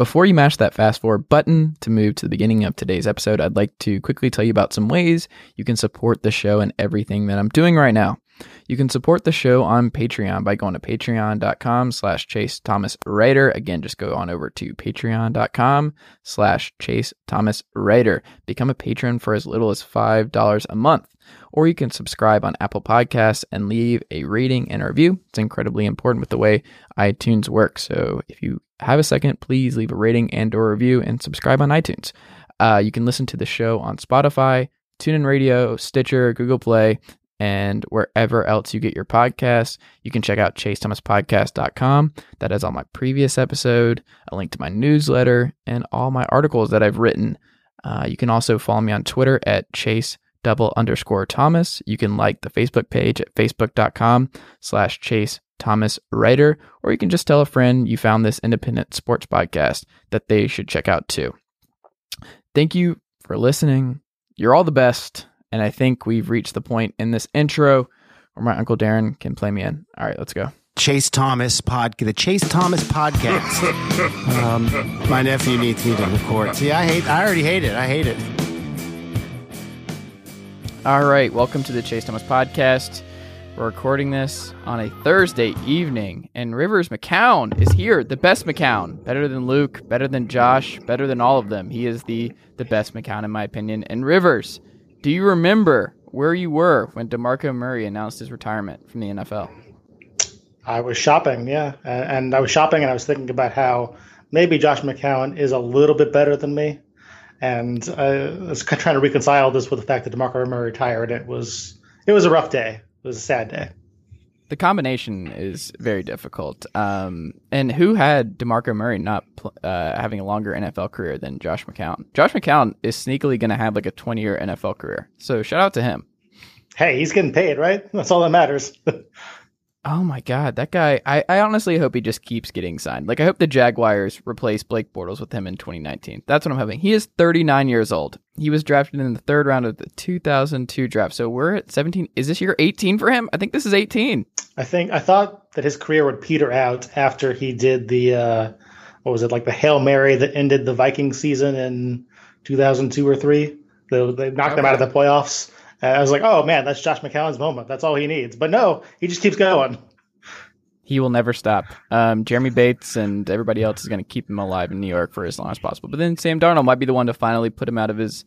Before you mash that fast forward button to move to the beginning of today's episode, I'd like to quickly tell you about some ways you can support the show and everything that I'm doing right now. You can support the show on Patreon by going to patreon.com slash Chase Thomas Writer. Again, just go on over to patreon.com slash Chase Thomas Writer. Become a patron for as little as $5 a month. Or you can subscribe on Apple Podcasts and leave a rating and a review. It's incredibly important with the way iTunes works. So if you have a second, please leave a rating and or review and subscribe on iTunes. Uh, you can listen to the show on Spotify, TuneIn Radio, Stitcher, Google Play, and wherever else you get your podcasts. You can check out chasethomaspodcast.com. That has all my previous episode, a link to my newsletter, and all my articles that I've written. Uh, you can also follow me on Twitter at chase double underscore Thomas. You can like the Facebook page at facebook.com slash chase Thomas Writer, or you can just tell a friend you found this independent sports podcast that they should check out too. Thank you for listening. You're all the best. And I think we've reached the point in this intro where my Uncle Darren can play me in. All right, let's go. Chase Thomas pod, the Chase Thomas podcast. um, my nephew needs me to record. See, I hate. I already hate it. I hate it. All right, welcome to the Chase Thomas podcast. We're recording this on a Thursday evening, and Rivers McCown is here. The best McCown, better than Luke, better than Josh, better than all of them. He is the the best McCown in my opinion. And Rivers, do you remember where you were when DeMarco Murray announced his retirement from the NFL? I was shopping, yeah, and I was shopping, and I was thinking about how maybe Josh McCown is a little bit better than me, and I was trying to reconcile this with the fact that DeMarco Murray retired. It was it was a rough day. It was a sad day. The combination is very difficult. Um, and who had DeMarco Murray not pl- uh, having a longer NFL career than Josh McCown? Josh McCown is sneakily going to have like a 20 year NFL career. So shout out to him. Hey, he's getting paid, right? That's all that matters. Oh my god, that guy! I, I honestly hope he just keeps getting signed. Like I hope the Jaguars replace Blake Bortles with him in 2019. That's what I'm hoping. He is 39 years old. He was drafted in the third round of the 2002 draft. So we're at 17. Is this year 18 for him? I think this is 18. I think I thought that his career would peter out after he did the uh, what was it like the hail mary that ended the Viking season in 2002 or three. They, they knocked okay. him out of the playoffs. And I was like, oh man, that's Josh McCown's moment. That's all he needs. But no, he just keeps going. He will never stop. Um, Jeremy Bates and everybody else is going to keep him alive in New York for as long as possible. But then Sam Darnold might be the one to finally put him out of his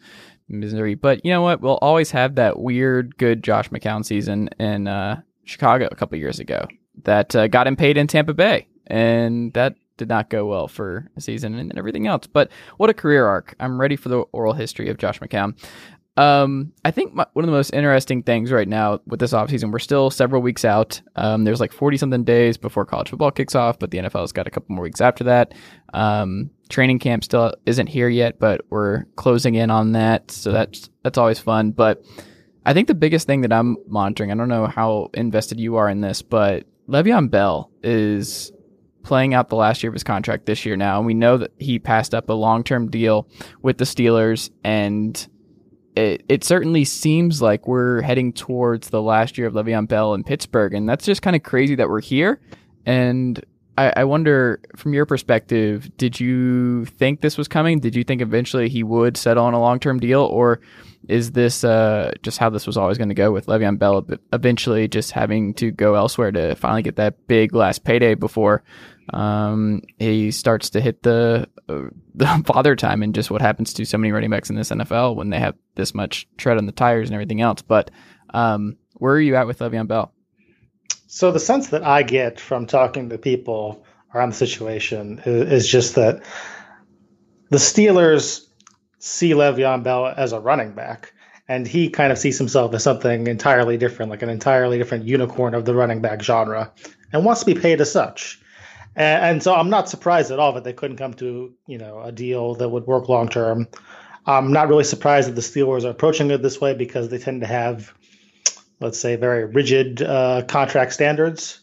misery. But you know what? We'll always have that weird, good Josh McCown season in uh, Chicago a couple years ago that uh, got him paid in Tampa Bay, and that did not go well for a season and everything else. But what a career arc! I'm ready for the oral history of Josh McCown. Um, I think my, one of the most interesting things right now with this offseason, we're still several weeks out. Um, there's like 40 something days before college football kicks off, but the NFL's got a couple more weeks after that. Um, training camp still isn't here yet, but we're closing in on that. So that's, that's always fun. But I think the biggest thing that I'm monitoring, I don't know how invested you are in this, but Le'Veon Bell is playing out the last year of his contract this year now. And we know that he passed up a long term deal with the Steelers and it, it certainly seems like we're heading towards the last year of Le'Veon Bell in Pittsburgh, and that's just kind of crazy that we're here. And I, I, wonder, from your perspective, did you think this was coming? Did you think eventually he would settle on a long term deal, or is this uh, just how this was always going to go with Le'Veon Bell? Eventually, just having to go elsewhere to finally get that big last payday before um, he starts to hit the the father time and just what happens to so many running backs in this NFL when they have this much tread on the tires and everything else. But um, where are you at with Le'Veon Bell? So the sense that I get from talking to people around the situation is, is just that the Steelers see Le'Veon Bell as a running back, and he kind of sees himself as something entirely different, like an entirely different unicorn of the running back genre, and wants to be paid as such. And, and so I'm not surprised at all that they couldn't come to you know a deal that would work long term. I'm not really surprised that the Steelers are approaching it this way because they tend to have, let's say, very rigid uh, contract standards.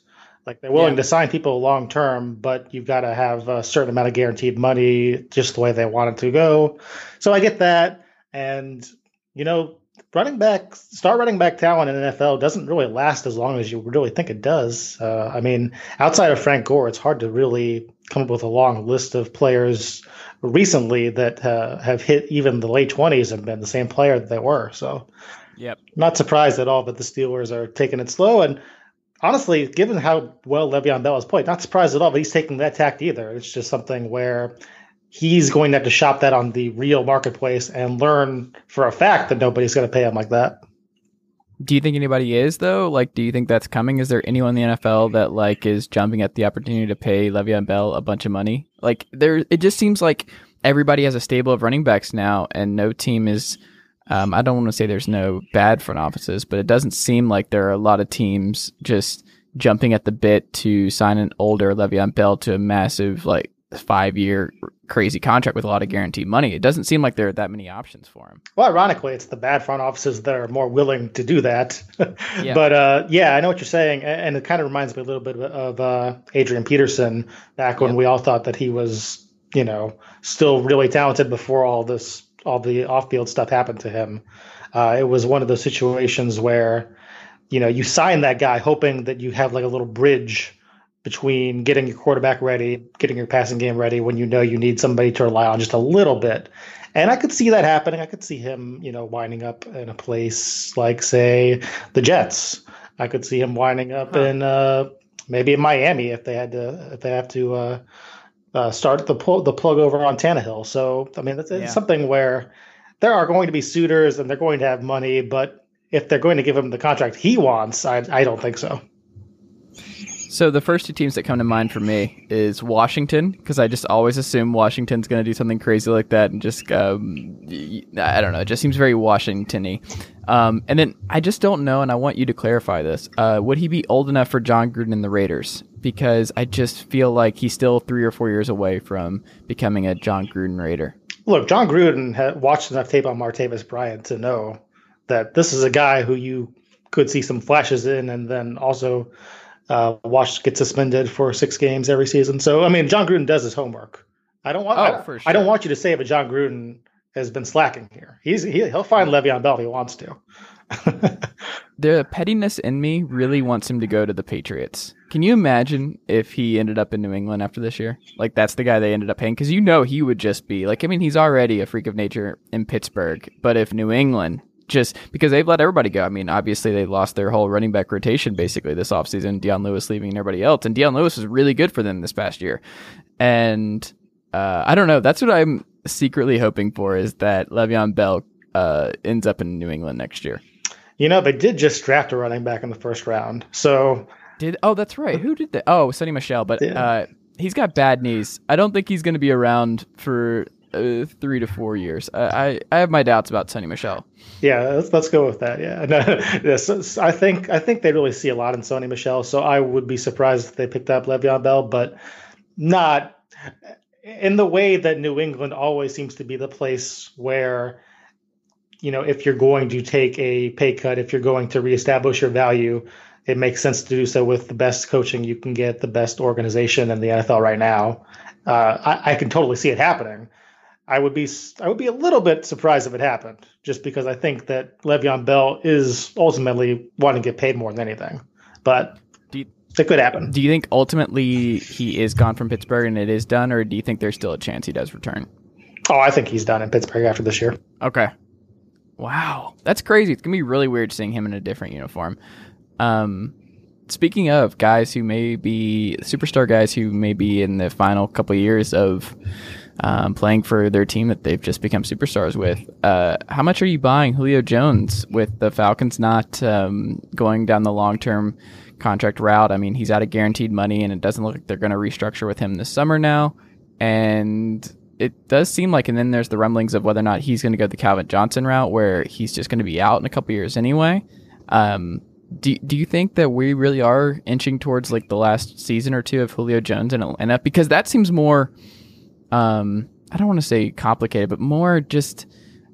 Like they're willing Yeah. to sign people long term, but you've got to have a certain amount of guaranteed money just the way they want it to go. So I get that, and you know, running back, star running back talent in NFL doesn't really last as long as you really think it does. Uh, I mean, outside of Frank Gore, it's hard to really come up with a long list of players recently that uh, have hit even the late twenties and been the same player that they were. So, Yep. not surprised at all that the Steelers are taking it slow. And honestly, given how well Le'Veon Bell has played, not surprised at all that he's taking that tact either. It's just something where he's going to have to shop that on the real marketplace and learn for a fact that nobody's going to pay him like that. Do you think anybody is though? Like, do you think that's coming? Is there anyone in the NFL that like is jumping at the opportunity to pay Le'Veon Bell a bunch of money? Like, there, it just seems like everybody has a stable of running backs now, and no team is. Um, I don't want to say there's no bad front offices, but it doesn't seem like there are a lot of teams just jumping at the bit to sign an older Le'Veon Bell to a massive like five year crazy contract with a lot of guaranteed money. It doesn't seem like there are that many options for him. Well, ironically, it's the bad front offices that are more willing to do that. Yeah. But uh, yeah, I know what you're saying, and it kind of reminds me a little bit of uh, Adrian Peterson back when Yeah. we all thought that he was, you know, still really talented before all this, all the off-field stuff happened to him. Uh, it was one of those situations where, you know, you sign that guy hoping that you have like a little bridge between getting your quarterback ready, getting your passing game ready when you know you need somebody to rely on just a little bit. And I could see that happening. I could see him, you know, winding up in a place like, say, the Jets. I could see him winding up Huh. in uh, maybe in Miami if they had to if they have to uh, uh, start the pull the plug over on Tannehill. So I mean, it's, it's Yeah. something where there are going to be suitors and they're going to have money, but if they're going to give him the contract he wants, I I don't think so. So the first two teams that come to mind for me is Washington because I just always assume Washington's going to do something crazy like that and just um, I don't know. It just seems very Washington-y. Um, and then I just don't know, and I want you to clarify this. Uh, would he be old enough for Jon Gruden and the Raiders? Because I just feel like he's still three or four years away from becoming a Jon Gruden Raider. Look, Jon Gruden had watched enough tape on Martavis Bryant to know that this is a guy who you could see some flashes in, and then also uh, watch get suspended for six games every season. So, I mean, Jon Gruden does his homework. I don't want. Oh, I, for I don't want you to say that Jon Gruden has been slacking here. He's he, he'll find Le'Veon Bell if he wants to. The pettiness in me really wants him to go to the Patriots. Can you imagine if he ended up in New England after this year? Like that's the guy they ended up paying because you know he would just be like. I mean, he's already a freak of nature in Pittsburgh, but if New England just because they've let everybody go. I mean, obviously they lost their whole running back rotation basically this offseason. Dion Lewis leaving and everybody else, and Dion Lewis was really good for them this past year. And uh, I don't know. That's what I'm secretly hoping for is that Le'Veon Bell uh, ends up in New England next year. You know, they did just draft a running back in the first round. So Did oh that's right. Who did that? Oh, Sony Michel. But Yeah. uh, he's got bad knees. I don't think he's going to be around for uh, three to four years. I, I I have my doubts about Sony Michel. Yeah, let's, let's go with that. Yeah, no, I think I think they really see a lot in Sony Michel. So I would be surprised if they picked up Le'Veon Bell, but not in the way that New England always seems to be the place where, you know, if you're going to take a pay cut, if you're going to reestablish your value, it makes sense to do so with the best coaching you can get, the best organization in the NFL right now. Uh, I, I can totally see it happening. I would be I would be a little bit surprised if it happened, just because I think that Le'Veon Bell is ultimately wanting to get paid more than anything. But you- it could happen. Do you think ultimately he is gone from Pittsburgh and it is done, or do you think there's still a chance he does return? Oh, I think he's done in Pittsburgh after this year. Okay. Wow, that's crazy. It's gonna be really weird seeing him in a different uniform. Um, speaking of guys who may be superstar guys who may be in the final couple of years of um, playing for their team that they've just become superstars with, uh, how much are you buying Julio Jones with the Falcons not um, going down the long term contract route? I mean, he's out of guaranteed money, and it doesn't look like they're going to restructure with him this summer now. And it does seem like, and then there's the rumblings of whether or not he's going to go the Calvin Johnson route, where he's just going to be out in a couple years anyway. Um, do do you think that we really are inching towards like the last season or two of Julio Jones in Atlanta? Because that seems more, um, I don't want to say complicated, but more just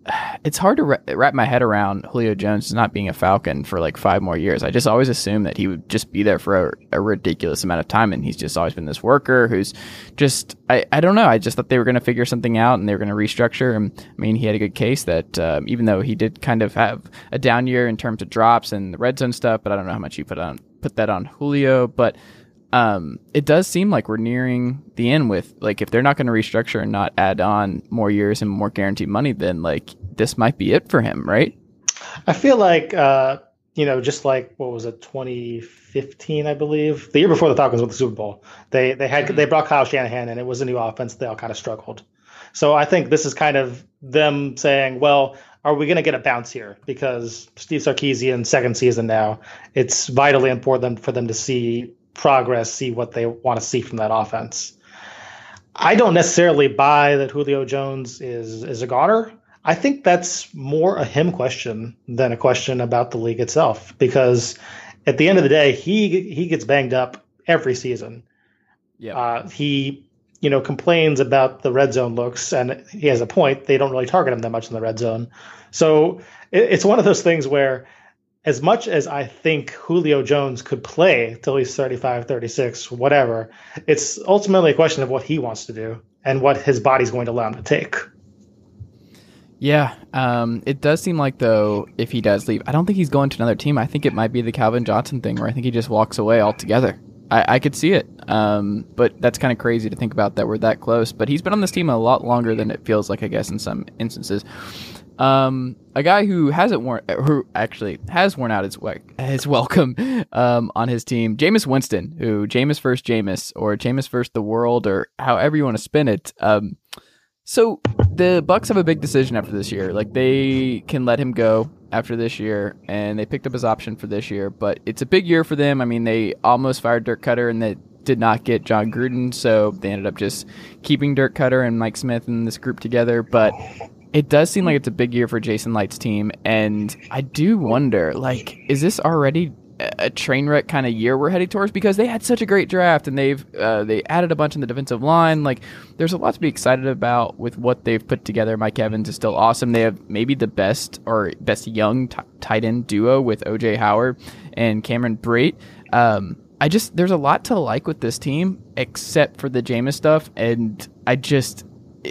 it's hard to wrap my head around Julio Jones not being a Falcon for like five more years. I just always assumed that he would just be there for a, a ridiculous amount of time, and he's just always been this worker who's just I, I don't know. I just thought they were going to figure something out and they were going to restructure. And I mean, he had a good case that um, even though he did kind of have a down year in terms of drops and the red zone stuff, but I don't know how much you put on put that on Julio, but um, it does seem like we're nearing the end with like if they're not going to restructure and not add on more years and more guaranteed money, then like this might be it for him, right? I feel like uh, you know, just like what was it, 2015, I believe, the year before the Falcons won the Super Bowl, they they had they brought Kyle Shanahan and it was a new offense. They all kind of struggled. So I think this is kind of them saying, well, are we going to get a bounce here? Because Steve Sarkisian, second season now, it's vitally important for them to see progress, see what they want to see from that offense. I don't necessarily buy that Julio Jones is is a goner. I think that's more a him question than a question about the league itself because at the end of the day, he he gets banged up every season. Yeah. Uh, he you know complains about the red zone looks and he has a point. They don't really target him that much in the red zone. So it, it's one of those things where as much as I think Julio Jones could play till he's 35, 36, whatever, it's ultimately a question of what he wants to do and what his body's going to allow him to take. Yeah, um, it does seem like though if he does leave, I don't think he's going to another team. I think it might be the Calvin Johnson thing, where I think he just walks away altogether. I, I could see it, um, but that's kind of crazy to think about that we're that close. But he's been on this team a lot longer than it feels like, I guess, in some instances. Um, a guy who hasn't worn, who actually has worn out his his welcome um, on his team, Jameis Winston, who Jameis first Jameis or Jameis first the world or however you want to spin it. Um, so the Bucs have a big decision after this year. Like they can let him go after this year, and they picked up his option for this year. But it's a big year for them. I mean, they almost fired Dirk Koetter, and they did not get Jon Gruden, so they ended up just keeping Dirk Koetter and Mike Smith in this group together. But it does seem like it's a big year for Jason Licht's team, and I do wonder, like, is this already a train wreck kind of year we're heading towards? Because they had such a great draft, and they've uh, they added a bunch in the defensive line. Like, there's a lot to be excited about with what they've put together. Mike Evans is still awesome. They have maybe the best or best young t- tight end duo with OJ Howard and Cameron Brate. Um, I just there's a lot to like with this team, except for the Jameis stuff, and I just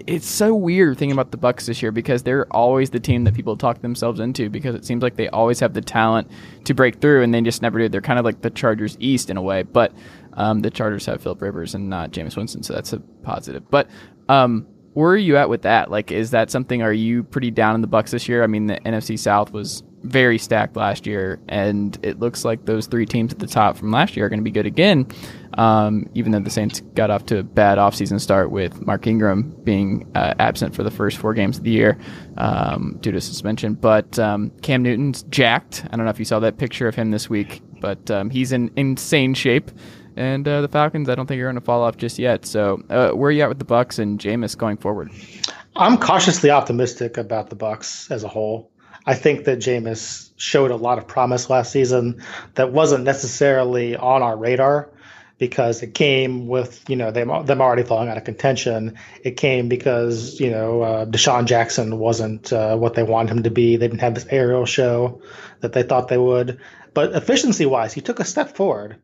it's so weird thinking about the Bucs this year because they're always the team that people talk themselves into because it seems like they always have the talent to break through and they just never do. They're kind of like the Chargers East in a way, but um, the Chargers have Philip Rivers and not Jameis Winston, so that's a positive. But um, where are you at with that? Like, is that something? Are you pretty down in the Bucs this year? I mean, the NFC South was very stacked last year, and it looks like those three teams at the top from last year are going to be good again. Um, even though the Saints got off to a bad offseason start with Mark Ingram being uh, absent for the first four games of the year um, due to suspension, but um, Cam Newton's jacked. I don't know if you saw that picture of him this week, but um, he's in insane shape. And uh, the Falcons, I don't think are going to fall off just yet. So, uh, where are you at with the Bucs and Jameis going forward? I'm cautiously optimistic about the Bucs as a whole. I think that Jameis showed a lot of promise last season that wasn't necessarily on our radar because it came with you know them them already falling out of contention. It came because you know uh, DeSean Jackson wasn't uh, what they wanted him to be. They didn't have this aerial show that they thought they would. But efficiency wise, he took a step forward.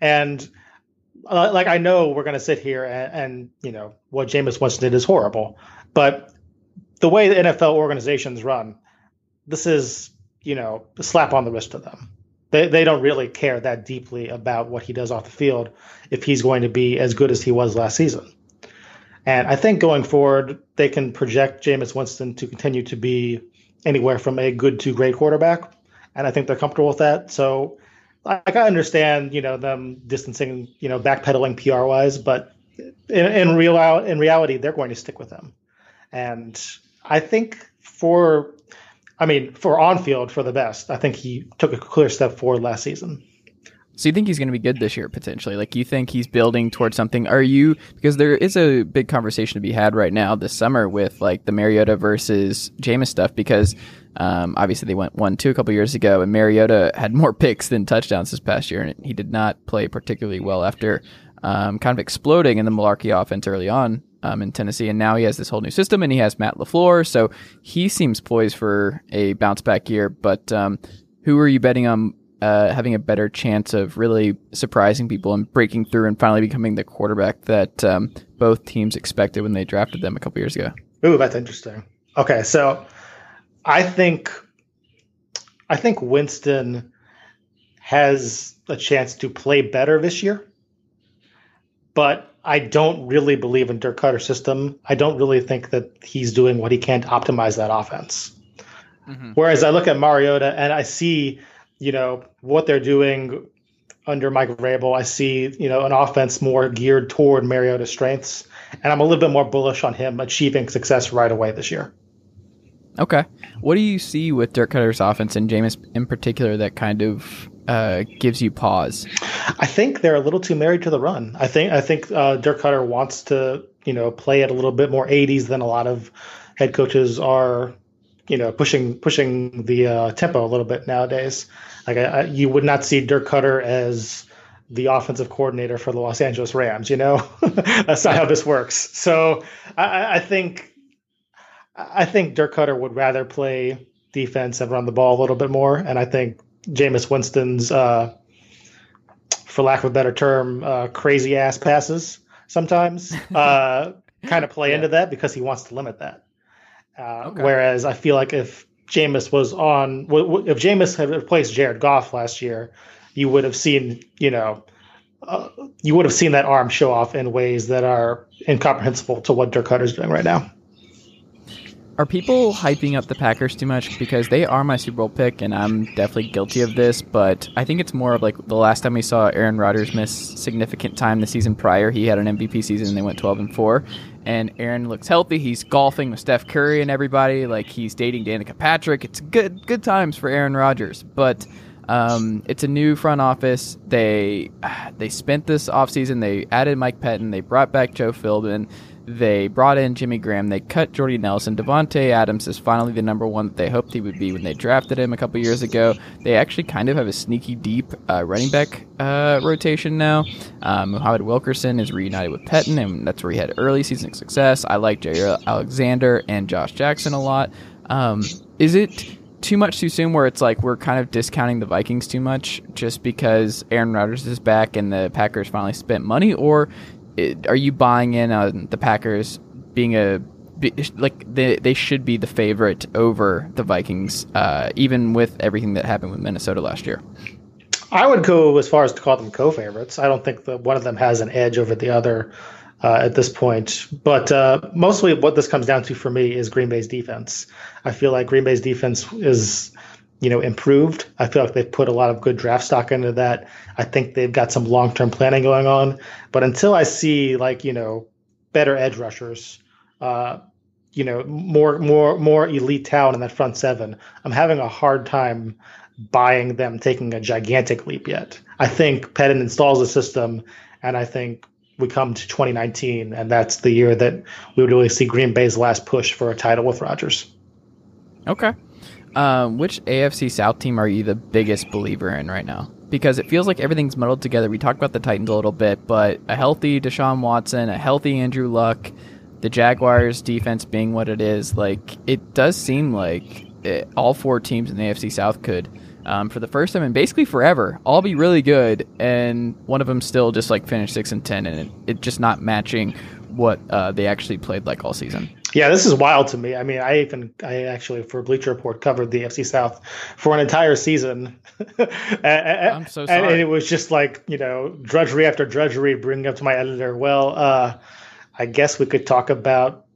And uh, like I know we're going to sit here and, and, you know what Jameis Winston did is horrible, but the way the NFL organizations run, this is you know a slap on the wrist to them. They they don't really care that deeply about what he does off the field if he's going to be as good as he was last season. And I think going forward, they can project Jameis Winston to continue to be anywhere from a good to great quarterback, and I think they're comfortable with that. So like I understand, you know, them distancing, you know, backpedaling PR wise, but in, in real in reality, they're going to stick with them. And I think for, I mean, for on field for the best, I think he took a clear step forward last season. So you think he's going to be good this year potentially? Like you think he's building towards something? Are you because there is a big conversation to be had right now this summer with like the Mariota versus Jameis stuff because um, obviously they went one two a couple years ago and Mariota had more picks than touchdowns this past year and he did not play particularly well after um, kind of exploding in the Mularkey offense early on um, in Tennessee, and now he has this whole new system, and he has Matt LaFleur, so he seems poised for a bounce back year. But um, who are you betting on uh, having a better chance of really surprising people and breaking through and finally becoming the quarterback that um, both teams expected when they drafted them a couple years ago? Ooh, that's interesting. Okay, so I think I think Winston has a chance to play better this year, but I don't really believe in Dirk Koetter's system. I don't really think that he's doing what he can to optimize that offense. Mm-hmm. Whereas I look at Mariota and I see, you know, what they're doing under Mike Vrabel. I see, you know, an offense more geared toward Mariota's strengths, and I'm a little bit more bullish on him achieving success right away this year. Okay, what do you see with Dirk Koetter's offense and Jameis in particular that kind of uh, gives you pause? I think they're a little too married to the run. I think I think uh, Dirk Koetter wants to you know play at a little bit more 80s than a lot of head coaches are you know pushing pushing the uh, tempo a little bit nowadays. Like I, I, you would not see Dirk Koetter as the offensive coordinator for the Los Angeles Rams. You know, that's not how this works. So I, I think I think Dirk Koetter would rather play defense and run the ball a little bit more, and I think Jameis Winston's, uh, for lack of a better term, uh, crazy ass passes sometimes uh, kind of play yeah. into that because he wants to limit that. Uh, okay. Whereas I feel like if Jameis was on, if Jameis had replaced Jared Goff last year, you would have seen, you know, uh, you would have seen that arm show off in ways that are incomprehensible to what Dirk Koetter's doing right now. Are people hyping up the Packers too much? Because they are my Super Bowl pick, and I'm definitely guilty of this. But I think it's more of like the last time we saw Aaron Rodgers miss significant time the season prior. He had an MVP season, and they went 12 and four. And Aaron looks healthy. He's golfing with Steph Curry and everybody. Like he's dating Danica Patrick. It's good, good times for Aaron Rodgers. But um, it's a new front office. They they spent this offseason. They added Mike Pettine. They brought back Joe Philbin. They brought in Jimmy Graham. They cut Jordy Nelson. Davante Adams is finally the number one that they hoped he would be when they drafted him a couple years ago. They actually kind of have a sneaky deep uh, running back uh, rotation now. Um, Muhammad Wilkerson is reunited with Pettine, and that's where he had early season success. I like Jaire Alexander and Josh Jackson a lot. Um, is it too much too soon where it's like we're kind of discounting the Vikings too much just because Aaron Rodgers is back and the Packers finally spent money? Or are you buying in on the Packers being a like they they should be the favorite over the Vikings, uh, even with everything that happened with Minnesota last year? I would go as far as to call them co-favorites. I don't think that one of them has an edge over the other uh, at this point. But uh, mostly, what this comes down to for me is Green Bay's defense. I feel like Green Bay's defense is you know, improved. I feel like they've put a lot of good draft stock into that. I think they've got some long term planning going on. But until I see like, you know, better edge rushers, uh, you know, more more more elite talent in that front seven, I'm having a hard time buying them taking a gigantic leap yet. I think Pettine installs a system and I think we come to 2019 and that's the year that we would really see Green Bay's last push for a title with Rodgers. Okay. Um, which AFC South team are you the biggest believer in right now? Because it feels like everything's muddled together. We talked about the Titans a little bit, but a healthy Deshaun Watson, a healthy Andrew Luck, the Jaguars' defense being what it is, like it does seem like it, all four teams in the AFC South could, um, for the first time and basically forever, all be really good, and one of them still just like finish six and ten, and it, it just not matching what uh, they actually played like all season. Yeah, this is wild to me. I mean, I even I actually for Bleacher Report covered the FC South for an entire season. and, I'm so sorry. And, it was just like you know drudgery after drudgery, bringing up to my editor. Well, uh, I guess we could talk about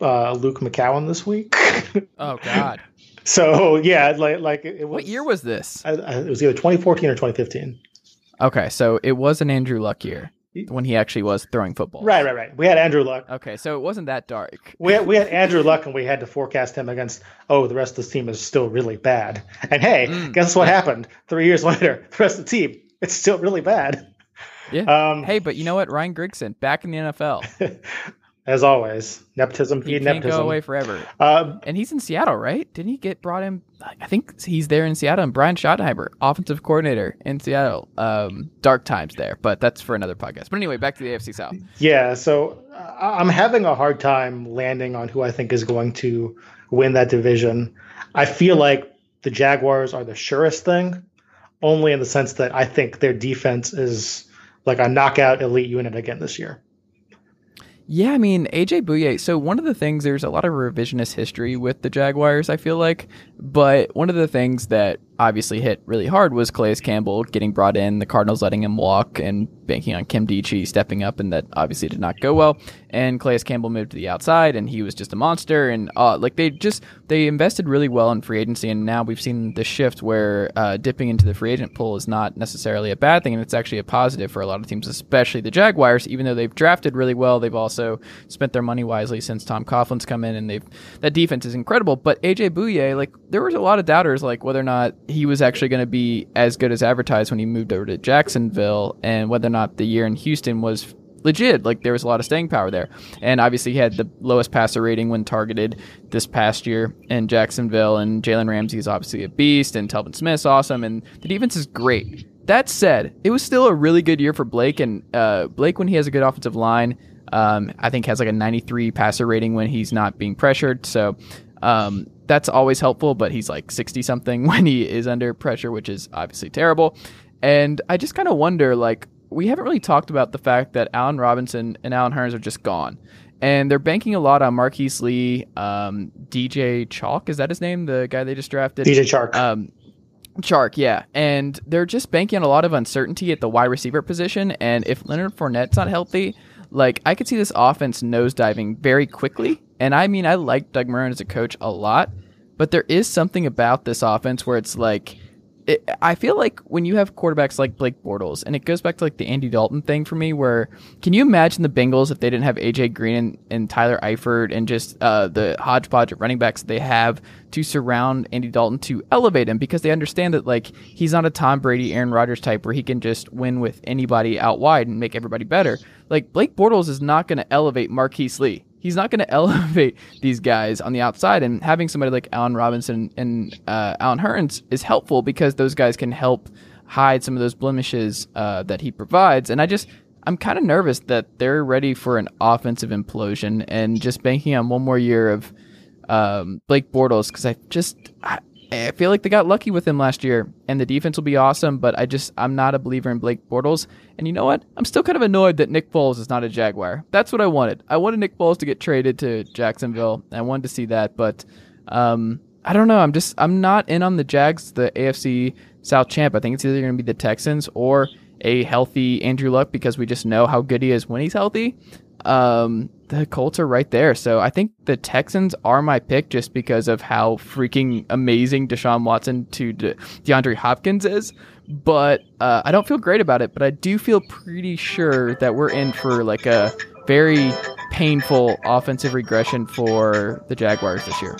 uh, Luke McCown this week. oh God. So yeah, like like it was. What year was this? I, I, it was either 2014 or 2015. Okay, so it was an Andrew Luck year when he actually was throwing football. Right, right, right. We had Andrew Luck. Okay, so it wasn't that dark. We had, we had Andrew Luck, and we had to forecast him against. Oh, the rest of this team is still really bad. And hey, mm. guess what happened? Three years later, the rest of the team it's still really bad. Yeah. Um, hey, but you know what? Ryan Grigson back in the NFL. as always, nepotism He feed can't go away forever. Uh, And he's in Seattle, right? Didn't he get brought in? I think he's there in Seattle. And Brian Schottenheimer, offensive coordinator in Seattle. Um, dark times there, but that's for another podcast. But anyway, back to the AFC South. Yeah, so uh, I'm having a hard time landing on who I think is going to win that division. I feel like the Jaguars are the surest thing, only in the sense that I think their defense is like a knockout elite unit again this year. Yeah, I mean AJ Bouye. So one of the things there's a lot of revisionist history with the Jaguars. I feel like, but one of the things that obviously hit really hard was Calais Campbell getting brought in, the Cardinals letting him walk, and banking on Nkemdiche stepping up, and that obviously did not go well. And Calais Campbell moved to the outside, and he was just a monster. And uh, like they just they invested really well in free agency, and now we've seen the shift where uh, dipping into the free agent pool is not necessarily a bad thing, and it's actually a positive for a lot of teams, especially the Jaguars. Even though they've drafted really well, they've also spent their money wisely since Tom Coughlin's come in, and they've that defense is incredible. But AJ Bouye, like there was a lot of doubters, like whether or not he was actually going to be as good as advertised when he moved over to Jacksonville, and whether or not the year in Houston was legit. Like there was a lot of staying power there, and obviously he had the lowest passer rating when targeted this past year in Jacksonville. And Jalen Ramsey is obviously a beast, and Telvin Smith's awesome, and the defense is great. That said, it was still a really good year for Blake, and uh, Blake when he has a good offensive line, um, I think has like a 93 passer rating when he's not being pressured. So. Um, that's always helpful, but he's like 60 something when he is under pressure, which is obviously terrible. And I just kind of wonder, like, we haven't really talked about the fact that Allen Robinson and Allen Hurns are just gone. And they're banking a lot on Marquise Lee, um, DJ Chalk. Is that his name? The guy they just drafted? DJ Chark. Um, Chark, yeah. And they're just banking on a lot of uncertainty at the wide receiver position. And if Leonard Fournette's not healthy, like I could see this offense nosediving very quickly. And I mean, I like Doug Marrone as a coach a lot, but there is something about this offense where it's like, it, I feel like when you have quarterbacks like Blake Bortles, and it goes back to like the Andy Dalton thing for me, where can you imagine the Bengals if they didn't have AJ Green and, and Tyler Eifert and just uh, the hodgepodge of running backs they have to surround Andy Dalton to elevate him because they understand that like he's not a Tom Brady, Aaron Rodgers type where he can just win with anybody out wide and make everybody better. Like Blake Bortles is not going to elevate Marquise Lee. He's not going to elevate these guys on the outside, and having somebody like Allen Robinson and uh, Allen Hurns is helpful because those guys can help hide some of those blemishes uh, that he provides. And I just, I'm kind of nervous that they're ready for an offensive implosion and just banking on one more year of um, Blake Bortles because I just, I, I feel like they got lucky with him last year, and the defense will be awesome. But I just, I'm not a believer in Blake Bortles. And you know what? I'm still kind of annoyed that Nick Foles is not a Jaguar. That's what I wanted. I wanted Nick Foles to get traded to Jacksonville. I wanted to see that, but um, I don't know. I'm just, I'm not in on the Jags, the AFC South champ. I think it's either going to be the Texans or a healthy Andrew Luck because we just know how good he is when he's healthy. Um, the Colts are right there. So I think the Texans are my pick just because of how freaking amazing Deshaun Watson to De- DeAndre Hopkins is. But uh, I don't feel great about it. But I do feel pretty sure that we're in for like a very painful offensive regression for the Jaguars this year.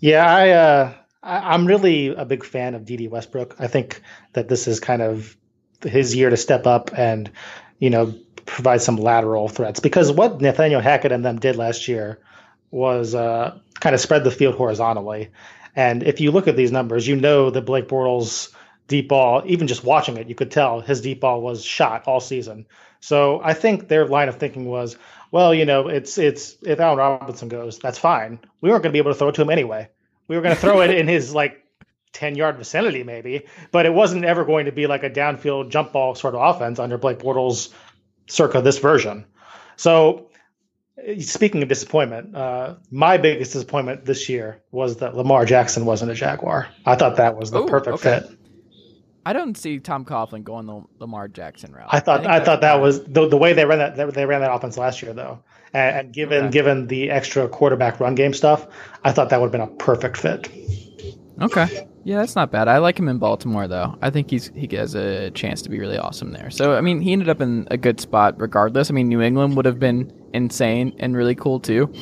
Yeah, I, uh, I I'm really a big fan of Dede Westbrook. I think that this is kind of his year to step up and you know provide some lateral threats because what Nathaniel Hackett and them did last year was uh, kind of spread the field horizontally. And if you look at these numbers, you know that Blake Bortles deep ball, even just watching it, you could tell his deep ball was shot all season. So I think their line of thinking was, well, you know, it's it's if Allen Robinson goes, that's fine. We weren't going to be able to throw it to him anyway. We were going to throw it in his like 10 yard vicinity maybe, but it wasn't ever going to be like a downfield jump ball sort of offense under Blake Bortles circa this version. So speaking of disappointment, uh, my biggest disappointment this year was that Lamar Jackson wasn't a Jaguar. I thought that was the Ooh, perfect okay. fit. I don't see Tom Coughlin going the Lamar Jackson route. I thought think I, thought that was the, the way they ran that they ran that offense last year though, and, and given Okay. given the extra quarterback run game stuff, I thought that would have been a perfect fit. Okay. Yeah, that's not bad. I like him in Baltimore though. I think he's he has a chance to be really awesome there. So I mean, he ended up in a good spot regardless. I mean, New England would have been insane and really cool too.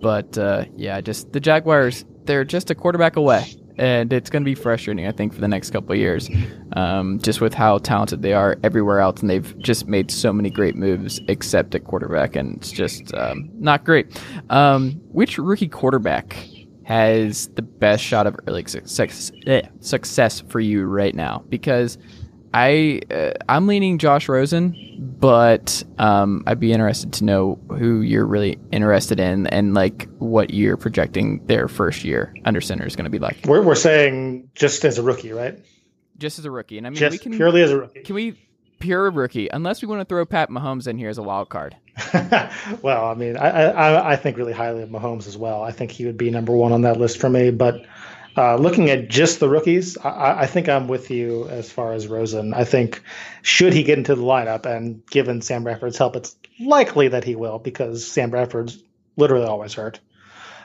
But uh, yeah, just the Jaguars, they're just a quarterback away. and it's going to be frustrating, I think, for the next couple of years, um, just with how talented they are everywhere else, and they've just made so many great moves except at quarterback, and it's just um, not great. Um, which rookie quarterback has the best shot of early success, eh, success for you right now? Because I uh, I'm leaning Josh Rosen, but um, I'd be interested to know who you're really interested in and like what you're projecting their first year under center is going to be like. We're we're saying just as a rookie, right? Just as a rookie, and I mean Just we can purely as a rookie. can we pure rookie unless we want to throw Pat Mahomes in here as a wild card. well, I mean, I, I I think really highly of Mahomes as well. I think he would be number one on that list for me. But uh, looking at just the rookies, I, I think I'm with you as far as Rosen. I think should he get into the lineup, and given Sam Bradford's help, it's likely that he will because Sam Bradford's literally always hurt.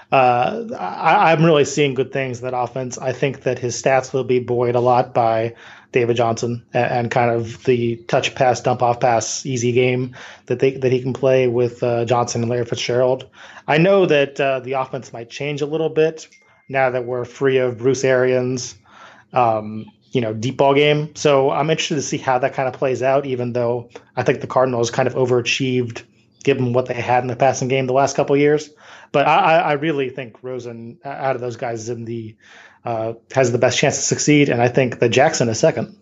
Uh, I, I'm really seeing good things in that offense. I think that his stats will be buoyed a lot by David Johnson and, and kind of the touch pass, dump off pass, easy game that they that he can play with uh, Johnson and Larry Fitzgerald. I know that uh, the offense might change a little bit now that we're free of Bruce Arians, um, you know, deep ball game. So I'm interested to see how that kind of plays out. Even though I think the Cardinals kind of overachieved given what they had in the passing game the last couple years. But I, I really think Rosen, out of those guys, in the uh, has the best chance to succeed, and I think that Jackson is second.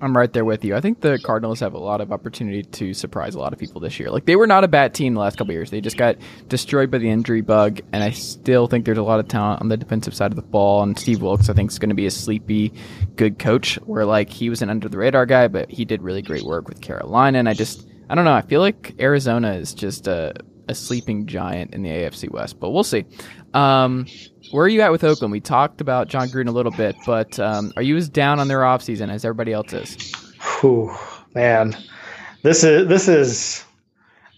I'm right there with you. I think the Cardinals have a lot of opportunity to surprise a lot of people this year. Like they were not a bad team the last couple years. They just got destroyed by the injury bug, and I still think there's a lot of talent on the defensive side of the ball. And Steve Wilks, I think, is going to be a sleepy, good coach. Where like he was an under the radar guy, but he did really great work with Carolina. And I just, I don't know. I feel like Arizona is just a a sleeping giant in the AFC West, but we'll see. Um, where are you at with Oakland? We talked about Jon Gruden a little bit, but um, are you as down on their offseason as everybody else is? Whew, man, this is this is.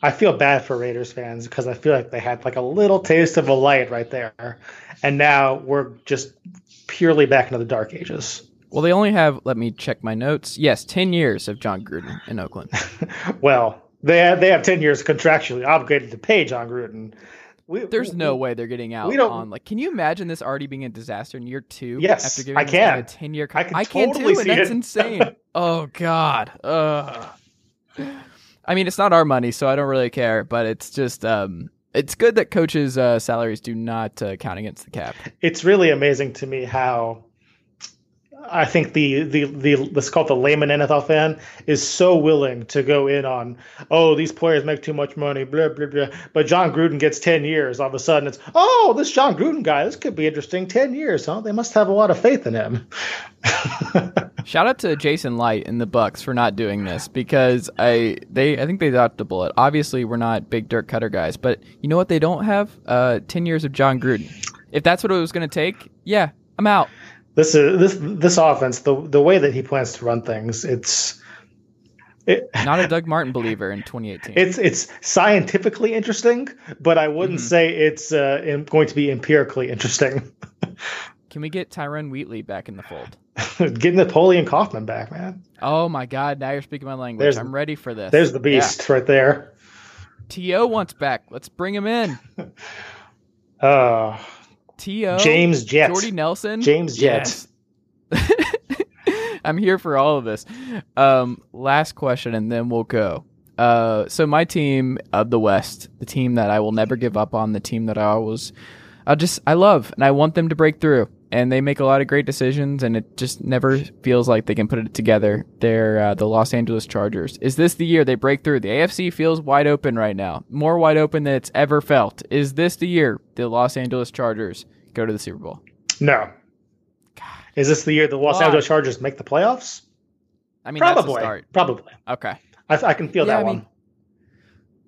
I feel bad for Raiders fans because I feel like they had like a little taste of a light right there, and now we're just purely back into the dark ages. Well, they only have. Let me check my notes. Yes, ten years of Jon Gruden in Oakland. well, they have, they have ten years contractually obligated to pay Jon Gruden. We, There's no way they're getting out we don't- on like. Can you imagine this already being a disaster in year two? Yes, after giving I can. a ten year. I can I can totally too, and that's it. insane. oh God. Ugh. I mean, it's not our money, so I don't really care. But it's just, um, it's good that coaches' uh, salaries do not uh, count against the cap. it's really amazing to me how I think the the the let's call it the layman NFL fan is so willing to go in on oh these players make too much money blah blah blah but Jon Gruden gets ten years all of a sudden it's oh this Jon Gruden guy this could be interesting ten years huh they must have a lot of faith in him Shout out to Jason Licht and the Bucs for not doing this because I they I think they dodged a bullet. Obviously, we're not big Dirk Koetter guys, but you know what? They don't have uh, ten years of Jon Gruden. If that's what it was going to take, yeah, I'm out. This is this this offense the the way that he plans to run things it's it, Not a Doug Martin believer in 2018. it's it's scientifically interesting but I wouldn't say it's uh, going to be empirically interesting. Can we get Tyrone Wheatley back in the fold? Getting Napoleon Kaufman back, man. Oh my God! Now you're speaking my language. There's- I'm ready for this. There's the beast right there. Yeah. To wants back. Let's bring him in. Uh, To James Jets. Jordy Nelson. James Jets. Yes. I'm here for all of this. Um, last question, and then we'll go. Uh, so my team of the West, the team that I will never give up on, the team that I always, I just I love, and I want them to break through. And they make a lot of great decisions, and it just never feels like they can put it together. They're uh, the Los Angeles Chargers. Is this the year they break through? The AFC feels wide open right now, more wide open than it's ever felt. Is this the year the Los Angeles Chargers go to the Super Bowl? No. Is this the year the Los Why? Angeles Chargers make the playoffs? I mean, that's a Probably. start. Probably. Okay. I, I can feel Yeah, that I mean, one.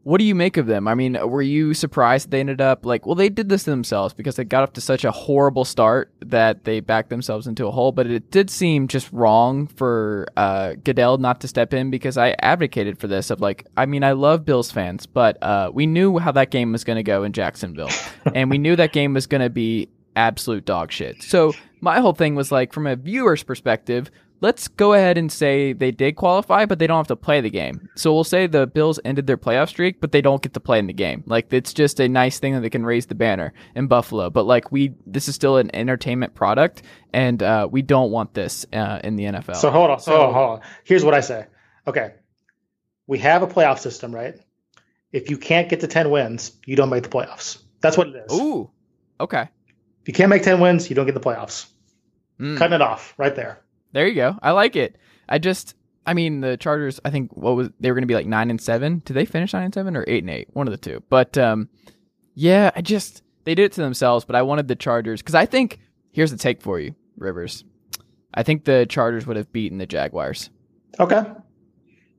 What do you make of them? I mean, were you surprised they ended up like? Well, they did this to themselves because they got up to such a horrible start that they backed themselves into a hole. But it did seem just wrong for uh, Goodell not to step in because I advocated for this. Of like, I mean, I love Bills fans, but uh, we knew how that game was going to go in Jacksonville, and we knew that game was going to be absolute dog shit. So my whole thing was like, from a viewer's perspective, let's go ahead and say they did qualify, but they don't have to play the game. So we'll say the Bills ended their playoff streak, but they don't get to play in the game. Like it's just a nice thing that they can raise the banner in Buffalo. But like we, this is still an entertainment product, and uh, we don't want this uh, in the NFL. So hold on. So hold on. Here's what I say. Okay, we have a playoff system, right? If you can't get to ten wins, you don't make the playoffs. That's what it is. Ooh, okay. If you can't make ten wins, you don't get the playoffs. Mm. Cutting it off right there. There you go. I like it. I just, I mean, the Chargers. I think what was they were going to be like nine and seven. Did they finish nine and seven or eight and eight? One of the two. But um, yeah, I just they did it to themselves. But I wanted the Chargers because I think here's the take for you, Rivers. I think the Chargers would have beaten the Jaguars. Okay.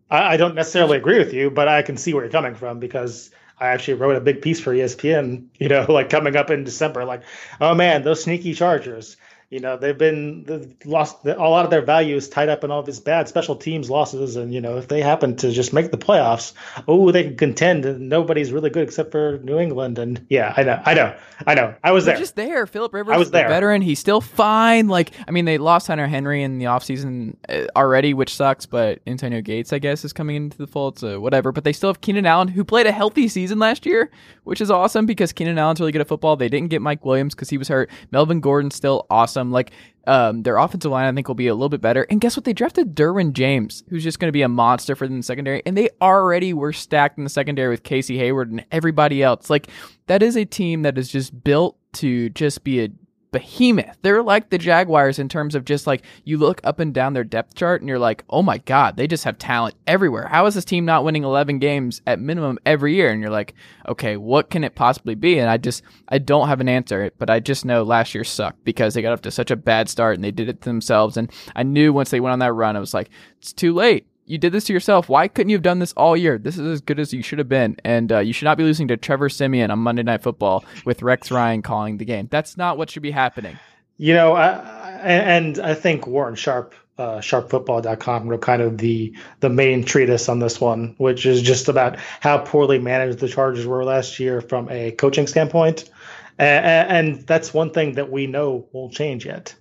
I, I don't necessarily agree with you, but I can see where you're coming from because I actually wrote a big piece for ESPN, you know, like coming up in December, like, oh man, those sneaky Chargers. You know, they've been they've lost a lot of their value is tied up in all these bad special teams losses. And, you know, if they happen to just make the playoffs, oh, they can contend and nobody's really good except for New England. And yeah, I know, I know, I know. I was there. just there. Philip Rivers, I was the there. veteran. He's still fine. Like, I mean, they lost Hunter Henry in the offseason uh, already, which sucks. But Antonio Gates, I guess, is coming into the fold. So whatever. But they still have Keenan Allen, who played a healthy season last year, which is awesome because Keenan Allen's really good at football. They didn't get Mike Williams because he was hurt. Melvin Gordon's still awesome. Like, um, their offensive line, I think, will be a little bit better. And guess what? They drafted Derwin James, who's just going to be a monster for them in the secondary. And they already were stacked in the secondary with Casey Hayward and everybody else. Like, that is a team that is just built to just be a behemoth. They're like the Jaguars in terms of just like you look up and down their depth chart and you're like, oh my God, they just have talent everywhere. How is this team not winning 11 games at minimum every year? And you're like, okay, what can it possibly be? And I just, I don't have an answer, but I just know last year sucked because they got up to such a bad start and they did it to themselves. And I knew once they went on that run, I was like, it's too late you did this to yourself. Why couldn't you have done this all year? This is as good as you should have been. And uh, you should not be losing to Trevor Siemian on Monday Night Football with Rex Ryan calling the game. That's not what should be happening. You know, I, I- and I think Warren Sharp, uh, sharpfootball.com, wrote kind of the the main treatise on this one, which is just about how poorly managed the Chargers were last year from a coaching standpoint, and, and that's one thing that we know won't change yet,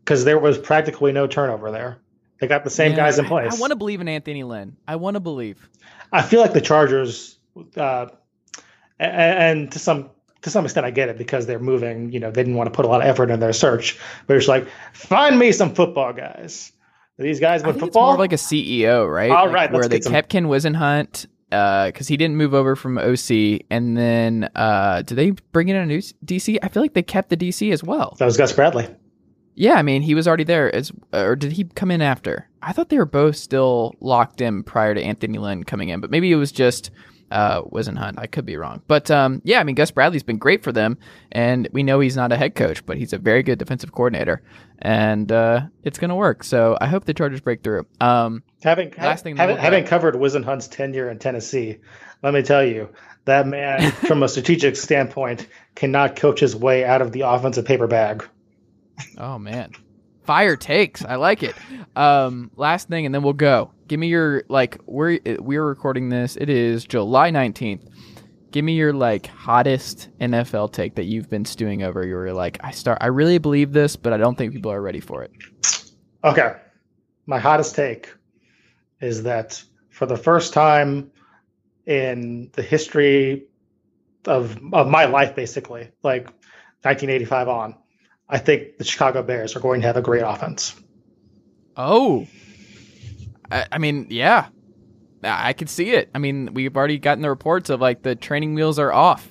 because there was practically no turnover there. They got the same Yeah, guys in place. I, want to believe in Anthony Lynn. I want to believe. I feel like the Chargers, uh, a- and to some to some extent, I get it because they're moving. You know, they didn't want to put a lot of effort in their search, but it's like, find me some football guys. Are these guys I it's football? more like a CEO, right? All Like, right, where they some- kept Ken Whisenhunt because he didn't move over from OC, and then uh, did they bring in a new DC? I feel like they kept the DC as well. that was Gus Bradley. Yeah, I mean, he was already there. As, or did he come in after? I thought they were both still locked in prior to Anthony Lynn coming in, but maybe it was just uh, Whisenhunt. I could be wrong. But um, yeah, I mean, Gus Bradley's been great for them, and we know he's not a head coach, but he's a very good defensive coordinator, and uh, it's going to work. So I hope the Chargers break through. Um, Having Last thing, having, having covered Whisenhunt's tenure in Tennessee, let me tell you that man, from a strategic standpoint, cannot coach his way out of the offensive paper bag. Oh man, fire takes. I like it. Um, last thing, and then we'll go. Give me your like. We're we're recording this. It is July nineteenth. Give me your like hottest NFL take that you've been stewing over. You were like, I start. I really believe this, but I don't think people are ready for it. Okay. My hottest take is that for the first time in the history of of my life, basically, like 1985 on, I think the Chicago Bears are going to have a great offense. Oh, I, I mean, yeah, I could see it. I mean, we've already gotten the reports of like the training wheels are off.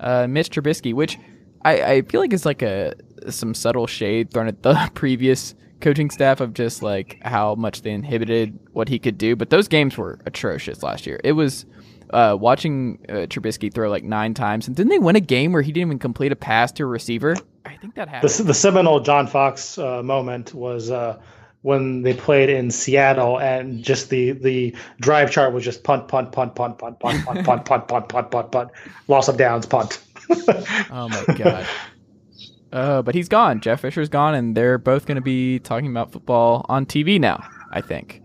Uh, Mitch Trubisky, which I, I feel like is like a some subtle shade thrown at the previous coaching staff of just like how much they inhibited what he could do. But those games were atrocious last year. It was uh, watching uh, Trubisky throw like nine times, and didn't they win a game where he didn't even complete a pass to a receiver? I think that happened. The, the seminal John Fox uh, moment was uh, when they played in Seattle, and just the the drive chart was just punt, punt, punt, punt, punt, punt, punt, punt, punt, punt, punt, punt, punt, loss of downs, punt. Oh my god. Uh, but he's gone. Jeff Fisher's gone, and they're both going to be talking about football on TV now. I think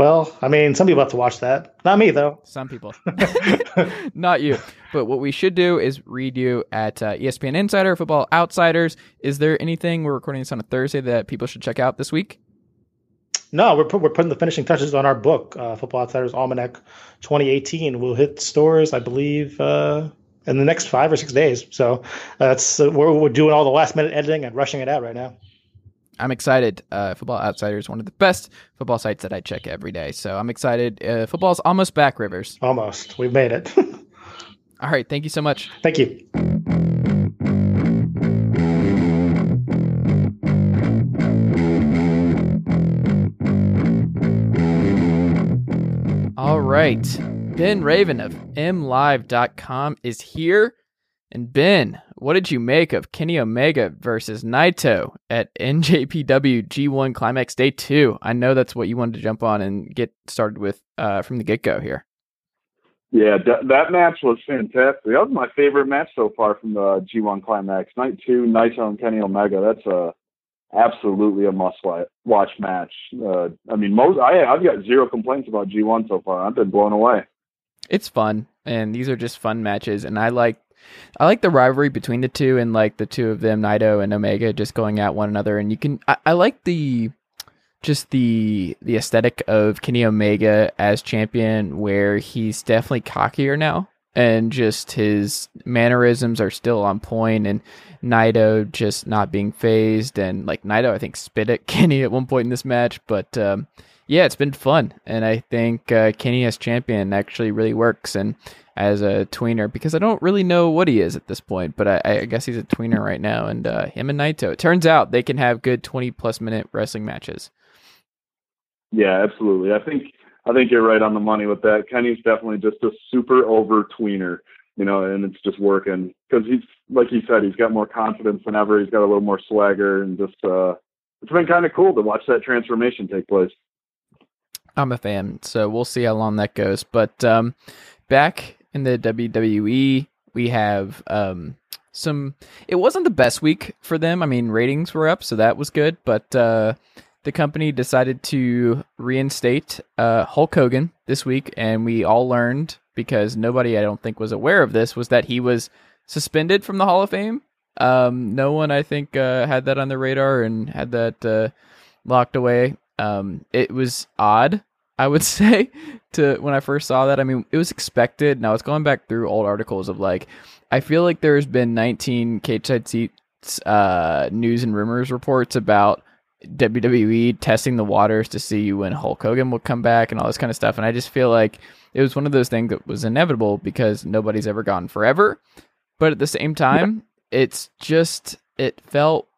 Well, I mean, some people have to watch that. Not me, though. some people, not you. But what we should do is read you at uh, ESPN Insider, Football Outsiders. Is there anything we're recording this on a Thursday that people should check out this week? No, we're put, we're putting the finishing touches on our book, uh, Football Outsiders Almanac 2018. We'll hit stores, I believe, uh, in the next five or six days. So that's uh, we're, we're doing all the last minute editing and rushing it out right now. I'm excited. Uh, Football Outsiders, one of the best football sites that I check every day. So I'm excited. Uh, football's almost back, Rivers. Almost. We've made it. all right. Thank you so much. Thank you. All right. Ben Raven of MLive.com is here. And Ben, what did you make of Kenny Omega versus Naito at NJPW G1 Climax Day 2? I know that's what you wanted to jump on and get started with uh, from the get go here. Yeah, d- that match was fantastic. That was my favorite match so far from the G1 Climax. Night 2, Naito and Kenny Omega. That's a absolutely a must watch match. Uh, I mean, most I I've got zero complaints about G1 so far. I've been blown away. It's fun, and these are just fun matches, and I like I like the rivalry between the two, and like the two of them, Naito and Omega, just going at one another, and you can I, I like the just the the aesthetic of Kenny Omega as champion, where he's definitely cockier now, and just his mannerisms are still on point, and Naito just not being phased, and like Naito, I think spit at Kenny at one point in this match, but um, yeah, it's been fun, and I think uh, Kenny as champion actually really works, and as a tweener because I don't really know what he is at this point, but I, I guess he's a tweener right now, and uh, him and Naito. It turns out they can have good twenty plus minute wrestling matches. Yeah, absolutely. I think I think you're right on the money with that. Kenny's definitely just a super over tweener you know, and it's just working because he's like you said, he's got more confidence than ever. He's got a little more swagger, and just uh, it's been kind of cool to watch that transformation take place. I'm a fan, so we'll see how long that goes. But um, back in the WWE, we have um, some. It wasn't the best week for them. I mean, ratings were up, so that was good. But uh, the company decided to reinstate uh, Hulk Hogan this week, and we all learned because nobody I don't think was aware of this was that he was suspended from the Hall of Fame. Um, no one I think uh, had that on the radar and had that uh, locked away. Um, it was odd, I would say, to when I first saw that. I mean, it was expected. Now it's going back through old articles of like, I feel like there's been 19 Cageside Seats uh, news and rumors reports about WWE testing the waters to see when Hulk Hogan will come back and all this kind of stuff. And I just feel like it was one of those things that was inevitable because nobody's ever gone forever. But at the same time, yeah. it's just, it felt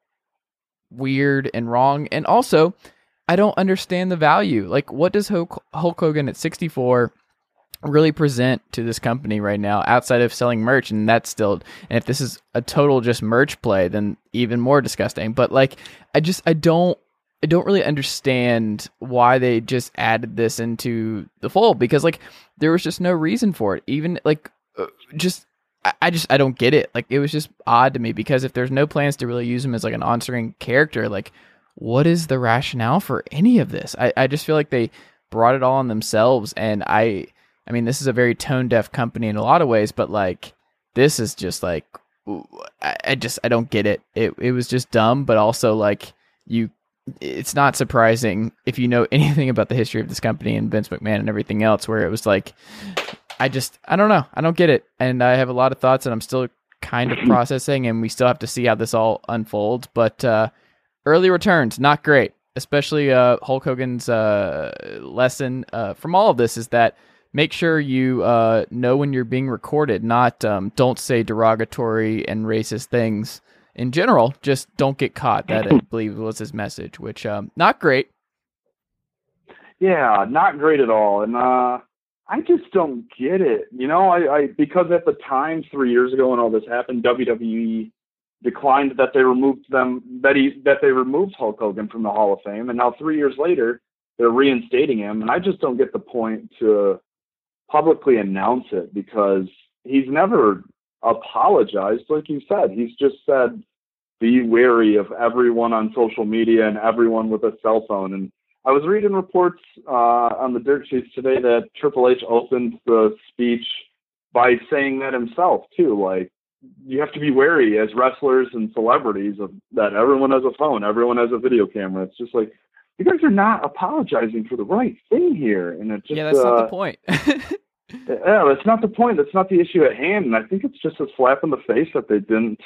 weird and wrong. And also, I don't understand the value. Like, what does Hulk, Hulk Hogan at 64 really present to this company right now outside of selling merch and that's still and if this is a total just merch play then even more disgusting but like i just i don't I don't really understand why they just added this into the fold because like there was just no reason for it. Even like uh, just I, I just I don't get it. Like it was just odd to me because if there's no plans to really use him as like an on-screen character, like what is the rationale for any of this? I, I just feel like they brought it all on themselves and I I mean this is a very tone deaf company in a lot of ways, but like this is just like I, I just I don't get it. It it was just dumb, but also like you it's not surprising if you know anything about the history of this company and Vince McMahon and everything else, where it was like, I just, I don't know. I don't get it. And I have a lot of thoughts and I'm still kind of processing and we still have to see how this all unfolds. But uh, early returns, not great. Especially uh, Hulk Hogan's uh, lesson uh, from all of this is that make sure you uh, know when you're being recorded, not um, don't say derogatory and racist things in general, just don't get caught. That I believe was his message, which um, not great. Yeah, not great at all. And uh, I just don't get it. You know, I, I because at the time three years ago when all this happened, WWE declined that they removed them that he that they removed Hulk Hogan from the Hall of Fame, and now three years later they're reinstating him. And I just don't get the point to publicly announce it because he's never apologized. Like you said, he's just said, be wary of everyone on social media and everyone with a cell phone. And I was reading reports uh, on the dirt sheets today that Triple H opened the speech by saying that himself too. Like you have to be wary as wrestlers and celebrities of that everyone has a phone, everyone has a video camera. It's just like you guys are not apologizing for the right thing here, and it just yeah, that's uh, not the point. yeah, that's not the point. That's not the issue at hand. And I think it's just a slap in the face that they didn't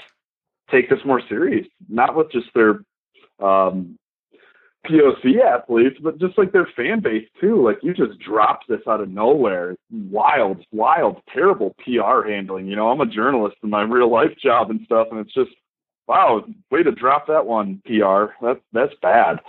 take this more serious. Not with just their um, POC athletes, but just like their fan base too. Like you just dropped this out of nowhere. Wild, wild, terrible PR handling. You know, I'm a journalist in my real life job and stuff, and it's just wow, way to drop that one, PR. That's that's bad.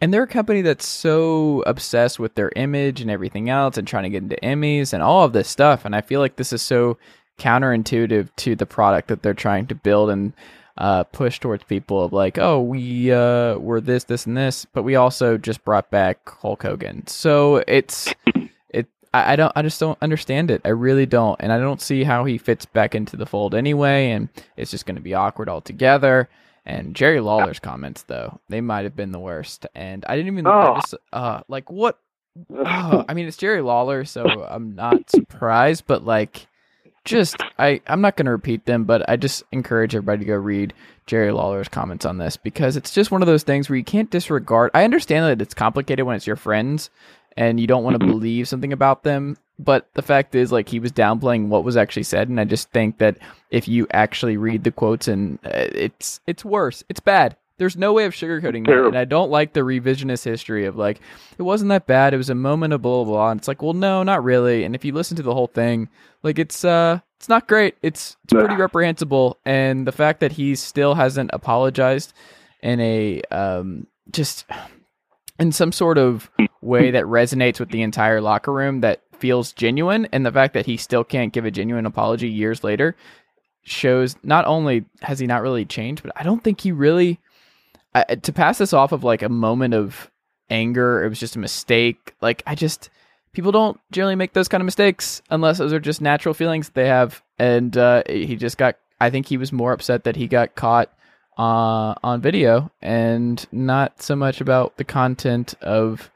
And they're a company that's so obsessed with their image and everything else and trying to get into Emmys and all of this stuff. And I feel like this is so counterintuitive to the product that they're trying to build and uh, push towards people of like, oh, we uh, were this, this, and this, but we also just brought back Hulk Hogan. So it's it. I, I don't. I just don't understand it. I really don't, and I don't see how he fits back into the fold anyway. And it's just going to be awkward altogether. And Jerry Lawler's comments, though, they might have been the worst. And I didn't even, I Oh. just, uh, like, what? Oh, I mean, it's Jerry Lawler, so I'm not surprised, but like, just, I, I'm not going to repeat them, but I just encourage everybody to go read Jerry Lawler's comments on this because it's just one of those things where you can't disregard. I understand that it's complicated when it's your friends and you don't want to believe something about them. But the fact is, like, he was downplaying what was actually said, and I just think that if you actually read the quotes, and uh, it's it's worse, it's bad. There's no way of sugarcoating that, and I don't like the revisionist history of like it wasn't that bad. It was a moment of blah blah blah. And it's like, well, no, not really. And if you listen to the whole thing, like it's uh, it's not great. It's it's pretty reprehensible, and the fact that he still hasn't apologized in a um just in some sort of way that resonates with the entire locker room that feels genuine and the fact that he still can't give a genuine apology years later shows not only has he not really changed but i don't think he really I, to pass this off of like a moment of anger it was just a mistake like i just people don't generally make those kind of mistakes unless those are just natural feelings they have and uh, he just got i think he was more upset that he got caught uh, on video and not so much about the content of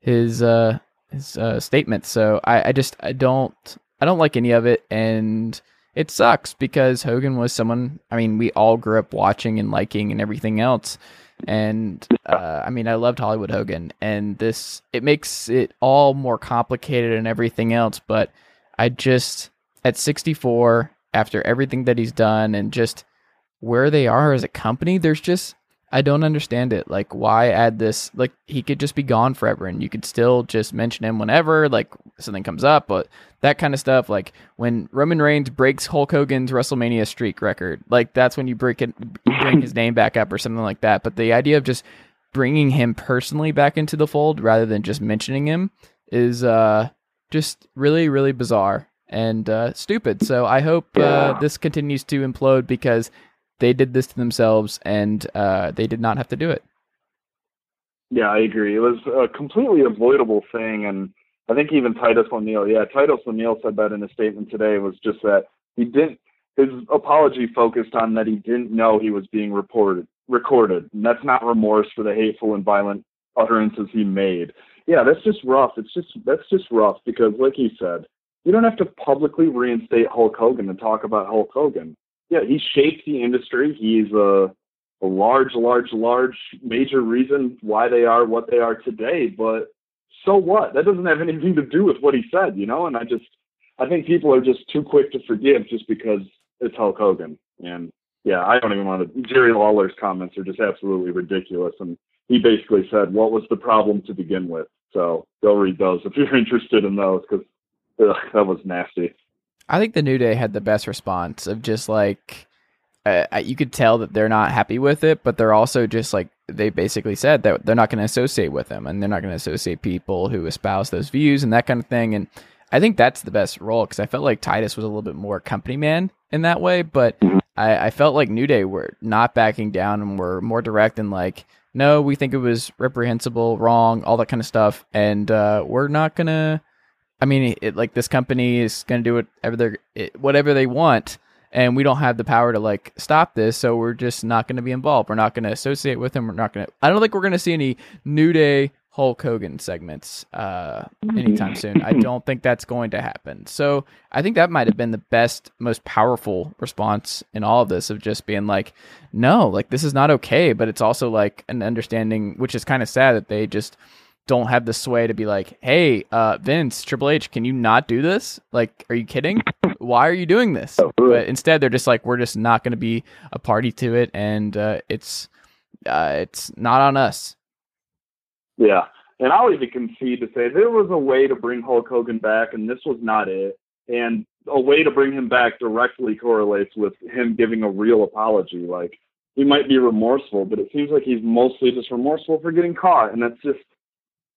his uh, his uh, statements. So I, I just I don't I don't like any of it, and it sucks because Hogan was someone. I mean, we all grew up watching and liking and everything else. And uh, I mean, I loved Hollywood Hogan, and this it makes it all more complicated and everything else. But I just at 64, after everything that he's done, and just where they are as a company, there's just I don't understand it. Like, why add this? Like, he could just be gone forever, and you could still just mention him whenever, like something comes up. But that kind of stuff, like when Roman Reigns breaks Hulk Hogan's WrestleMania streak record, like that's when you break it, you bring his name back up or something like that. But the idea of just bringing him personally back into the fold rather than just mentioning him is uh just really, really bizarre and uh, stupid. So I hope uh, this continues to implode because they did this to themselves and uh, they did not have to do it. Yeah, I agree. It was a completely avoidable thing, and I think even Titus O'Neil, yeah, Titus O'Neil said that in a statement today was just that he didn't. His apology focused on that he didn't know he was being reported, recorded, and that's not remorse for the hateful and violent utterances he made. Yeah, that's just rough. It's just that's just rough because, like he said, you don't have to publicly reinstate Hulk Hogan and talk about Hulk Hogan. Yeah, he shaped the industry. He's a a large, large, large major reason why they are what they are today. But so what? That doesn't have anything to do with what he said, you know. And I just, I think people are just too quick to forgive just because it's Hulk Hogan. And yeah, I don't even want to. Jerry Lawler's comments are just absolutely ridiculous. And he basically said, "What was the problem to begin with?" So go read those if you're interested in those because that was nasty. I think the New Day had the best response of just like uh, you could tell that they're not happy with it, but they're also just like they basically said that they're not going to associate with them and they're not going to associate people who espouse those views and that kind of thing. And I think that's the best role because I felt like Titus was a little bit more company man in that way, but I, I felt like New Day were not backing down and were more direct and like, no, we think it was reprehensible, wrong, all that kind of stuff, and uh, we're not gonna. I mean, it, like this company is gonna do whatever they whatever they want, and we don't have the power to like stop this, so we're just not gonna be involved. We're not gonna associate with them. We're not gonna. I don't think we're gonna see any New Day Hulk Hogan segments uh, anytime soon. I don't think that's going to happen. So I think that might have been the best, most powerful response in all of this of just being like, no, like this is not okay. But it's also like an understanding, which is kind of sad that they just don't have the sway to be like, hey, uh, Vince, Triple H, can you not do this? Like, are you kidding? Why are you doing this? But instead, they're just like, we're just not going to be a party to it, and uh, it's uh, it's not on us. Yeah. And I'll even concede to say there was a way to bring Hulk Hogan back, and this was not it. And a way to bring him back directly correlates with him giving a real apology. Like, he might be remorseful, but it seems like he's mostly just remorseful for getting caught. And that's just,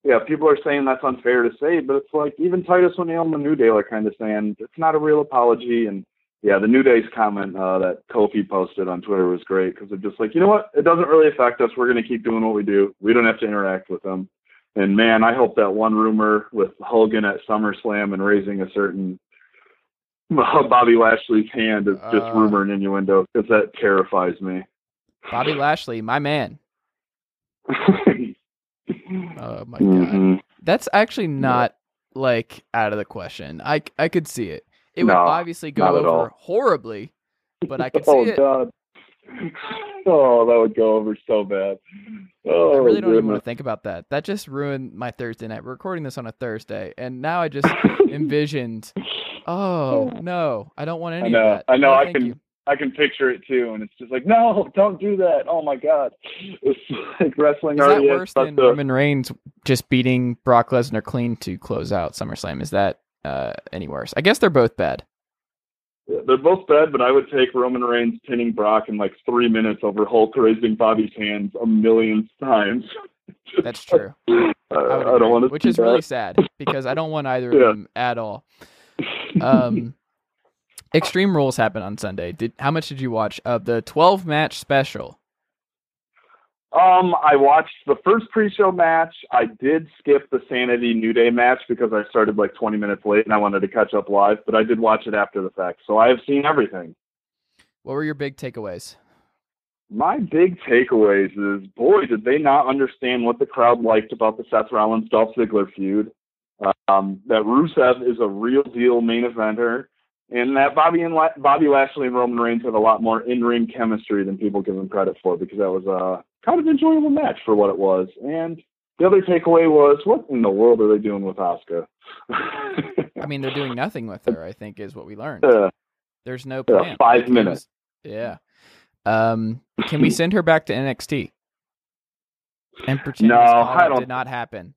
yeah, people are saying that's unfair to say, but it's like even Titus O'Neil and the New Day are kind of saying it's not a real apology. And yeah, the New Day's comment uh, that Kofi posted on Twitter was great because it's just like, you know what? It doesn't really affect us. We're going to keep doing what we do. We don't have to interact with them. And man, I hope that one rumor with Hogan at SummerSlam and raising a certain Bobby Lashley's hand is just Uh. rumor and innuendo because that terrifies me. Bobby Lashley, my man. Oh my god. Mhm. That's actually not like out of the question. I I could see it. It would obviously go over all. horribly, but I could see oh it. God. Oh, that would go over so bad. Oh, I really don't even want to think about that. That just ruined my Thursday night. We're recording this on a Thursday, and now I just envisioned. Oh no, I don't want any I know, of that. I know, No, I can- you. I can picture it too, and it's just like, no, don't do that. Oh my God, it's like wrestling Is that worse than a- Roman Reigns just beating Brock Lesnar clean to close out SummerSlam? Is that uh, any worse? I guess they're both bad. They're both bad, but I would take Roman Reigns pinning Brock in like three minutes over Hulk raising Bobby's hands a million times. That's true. I, I don't want to. which is really sad because I don't want either of them at all. Um, Extreme Rules happened on Sunday. Did how much did you watch of the 12 match special? Um, I watched the first pre-show match. I did skip the Sanity New Day match because I started like 20 minutes late and I wanted to catch up live, but I did watch it after the fact. So I have seen everything. What were your big takeaways? My big takeaways is, boy, did they not understand what the crowd liked about the Seth Rollins Dolph Ziggler feud. Um, that Rusev is a real deal main eventer, and that Bobby and La- Bobby Lashley and Roman Reigns have a lot more in-ring chemistry than people give them credit for because that was a kind of enjoyable match for what it was. And the other takeaway was, what in the world are they doing with Asuka? I mean, they're doing nothing with her. I think is what we learned. Uh, There's no plan. five minutes. yeah. Um, can we send her back to NXT? And pretend No, I don't- did not happen.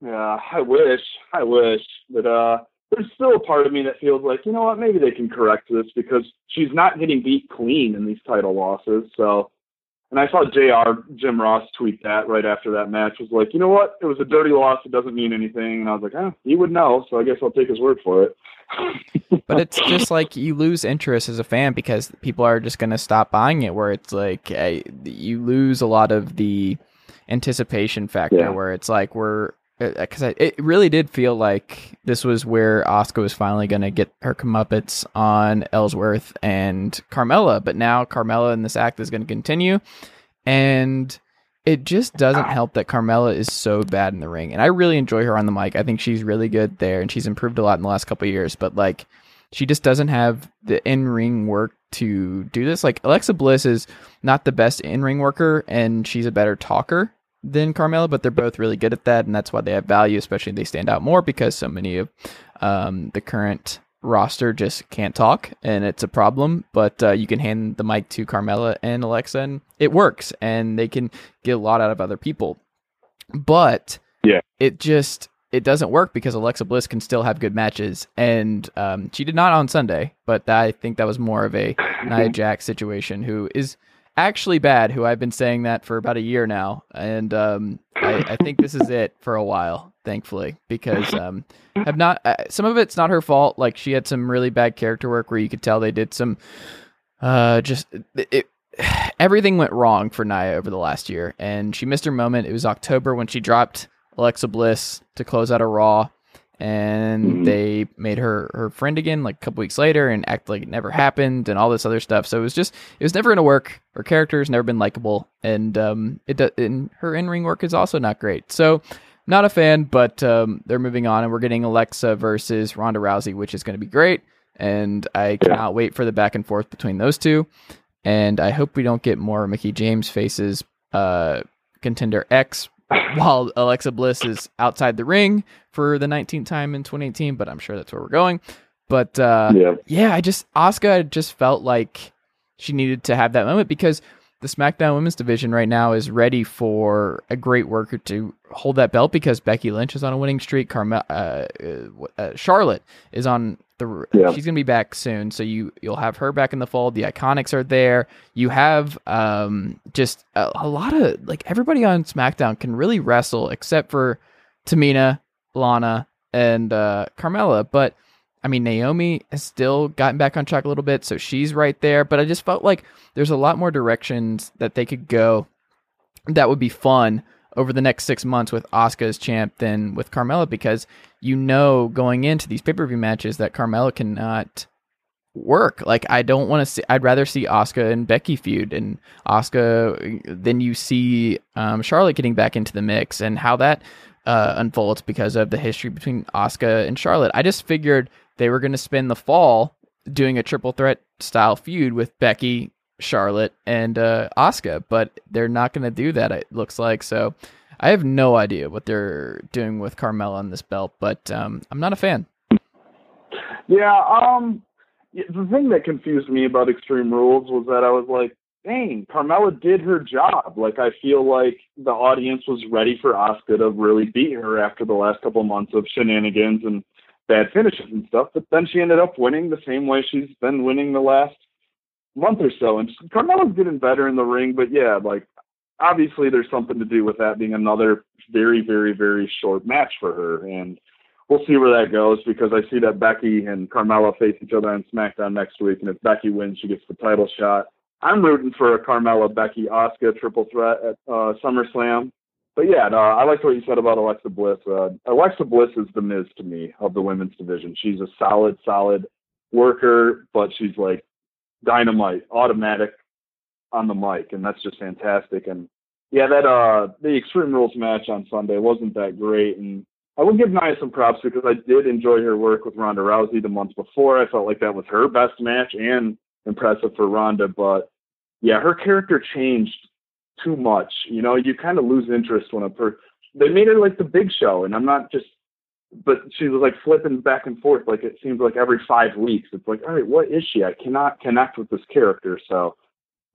Yeah, I wish, I wish, but uh, there's still a part of me that feels like, you know what, maybe they can correct this because she's not getting beat clean in these title losses. So, and I saw Jr. Jim Ross tweet that right after that match was like, you know what, it was a dirty loss, it doesn't mean anything, and I was like, oh, he would know, so I guess I'll take his word for it. But it's just like you lose interest as a fan because people are just going to stop buying it. Where it's like you lose a lot of the anticipation factor. Yeah. Where it's like we're Uh, uh, because it really did feel like this was where Asuka was finally going to get her comeuppance on Ellsworth and Carmella. But now Carmella in this act is going to continue, and it just doesn't help that Carmella is so bad in the ring. And I really enjoy her on the mic. I think she's really good there, and she's improved a lot in the last couple years. But like, she just doesn't have the in ring work to do this. Like Alexa Bliss is not the best in ring worker, and she's a better talker than Carmella, but they're both really good at that, and that's why they have value. Especially they stand out more because so many of um, the current roster just can't talk, and it's a problem. But uh, you can hand the mic to Carmella and Alexa, and it works, and they can get a lot out of other people. But Yeah. it just it doesn't work because Alexa Bliss can still have good matches, and um, she did not on Sunday. But I think that was more of a Nia Jax situation, who is actually bad. Who I've been saying that for about a year now, and um, I, I think this is it for a while. Thankfully, because um, have not uh, some of it's not her fault. Like she had some really bad character work where you could tell they did some uh just it, everything went wrong for Nia over the last year and she missed her moment. It was October when she dropped Alexa Bliss to close out a Raw and Mhm. they made her her friend again like a couple weeks later and act like it never happened and all this other stuff. So it was just it was never gonna work. Her character's never been likable, and um, it do- and her in ring work is also not great. So not a fan, but um, they're moving on, and we're getting Alexa versus Ronda Rousey, which is going to be great. And I cannot wait for the back and forth between those two. And I hope we don't get more Mickie James faces uh, contender X while Alexa Bliss is outside the ring for the 19th time in 2018. But I'm sure that's where we're going. But uh, yeah. yeah, I just Asuka just felt like she needed to have that moment because the SmackDown Women's Division right now is ready for a great worker to hold that belt because Becky Lynch is on a winning streak. Carmel, uh, uh, uh, Charlotte is on the. Yeah. She's gonna be back soon, so you you'll have her back in the fold. The Iconics are there. You have um just a, a lot of like everybody on SmackDown can really wrestle except for Tamina, Lana, and uh, Carmella, but. I mean, Naomi has still gotten back on track a little bit, so she's right there. But I just felt like there's a lot more directions that they could go that would be fun over the next six months with Asuka as champ than with Carmella because you know going into these pay per view matches that Carmella cannot work. Like I don't want to see. I'd rather see Asuka and Becky feud and Asuka. Then you see um, Charlotte getting back into the mix and how that uh, unfolds because of the history between Asuka and Charlotte. I just figured they were going to spend the fall doing a triple threat style feud with Becky, Charlotte, and uh, Asuka, but they're not going to do that. It looks like so. I have no idea what they're doing with Carmella on this belt, but um, I'm not a fan. Yeah, um, the thing that confused me about Extreme Rules was that I was like, dang, Carmella did her job. Like, I feel like the audience was ready for Asuka to really beat her after the last couple months of shenanigans and bad finishes and stuff. But then she ended up winning the same way she's been winning the last month or so. And Carmella's getting better in the ring, but yeah, like, obviously there's something to do with that being another very, very, very short match for her. And we'll see where that goes because I see that Becky and Carmella face each other on SmackDown next week, and if Becky wins, she gets the title shot. I'm rooting for a Carmella Becky Asuka triple threat at uh, SummerSlam. But yeah, no, I like what you said about Alexa Bliss. Uh, Alexa Bliss is the Miz to me of the women's division. She's a solid, solid worker, but she's like dynamite, automatic on the mic, and that's just fantastic. And yeah, that uh the Extreme Rules match on Sunday wasn't that great, and I will give Nia some props because I did enjoy her work with Ronda Rousey the month before. I felt like that was her best match and impressive for Ronda, but yeah, her character changed too much. You know, you kind of lose interest when a per they made her like the Big Show, and I'm not just, but she was like flipping back and forth like it seems like every five weeks. It's like, all right, what is she? I cannot connect with this character, so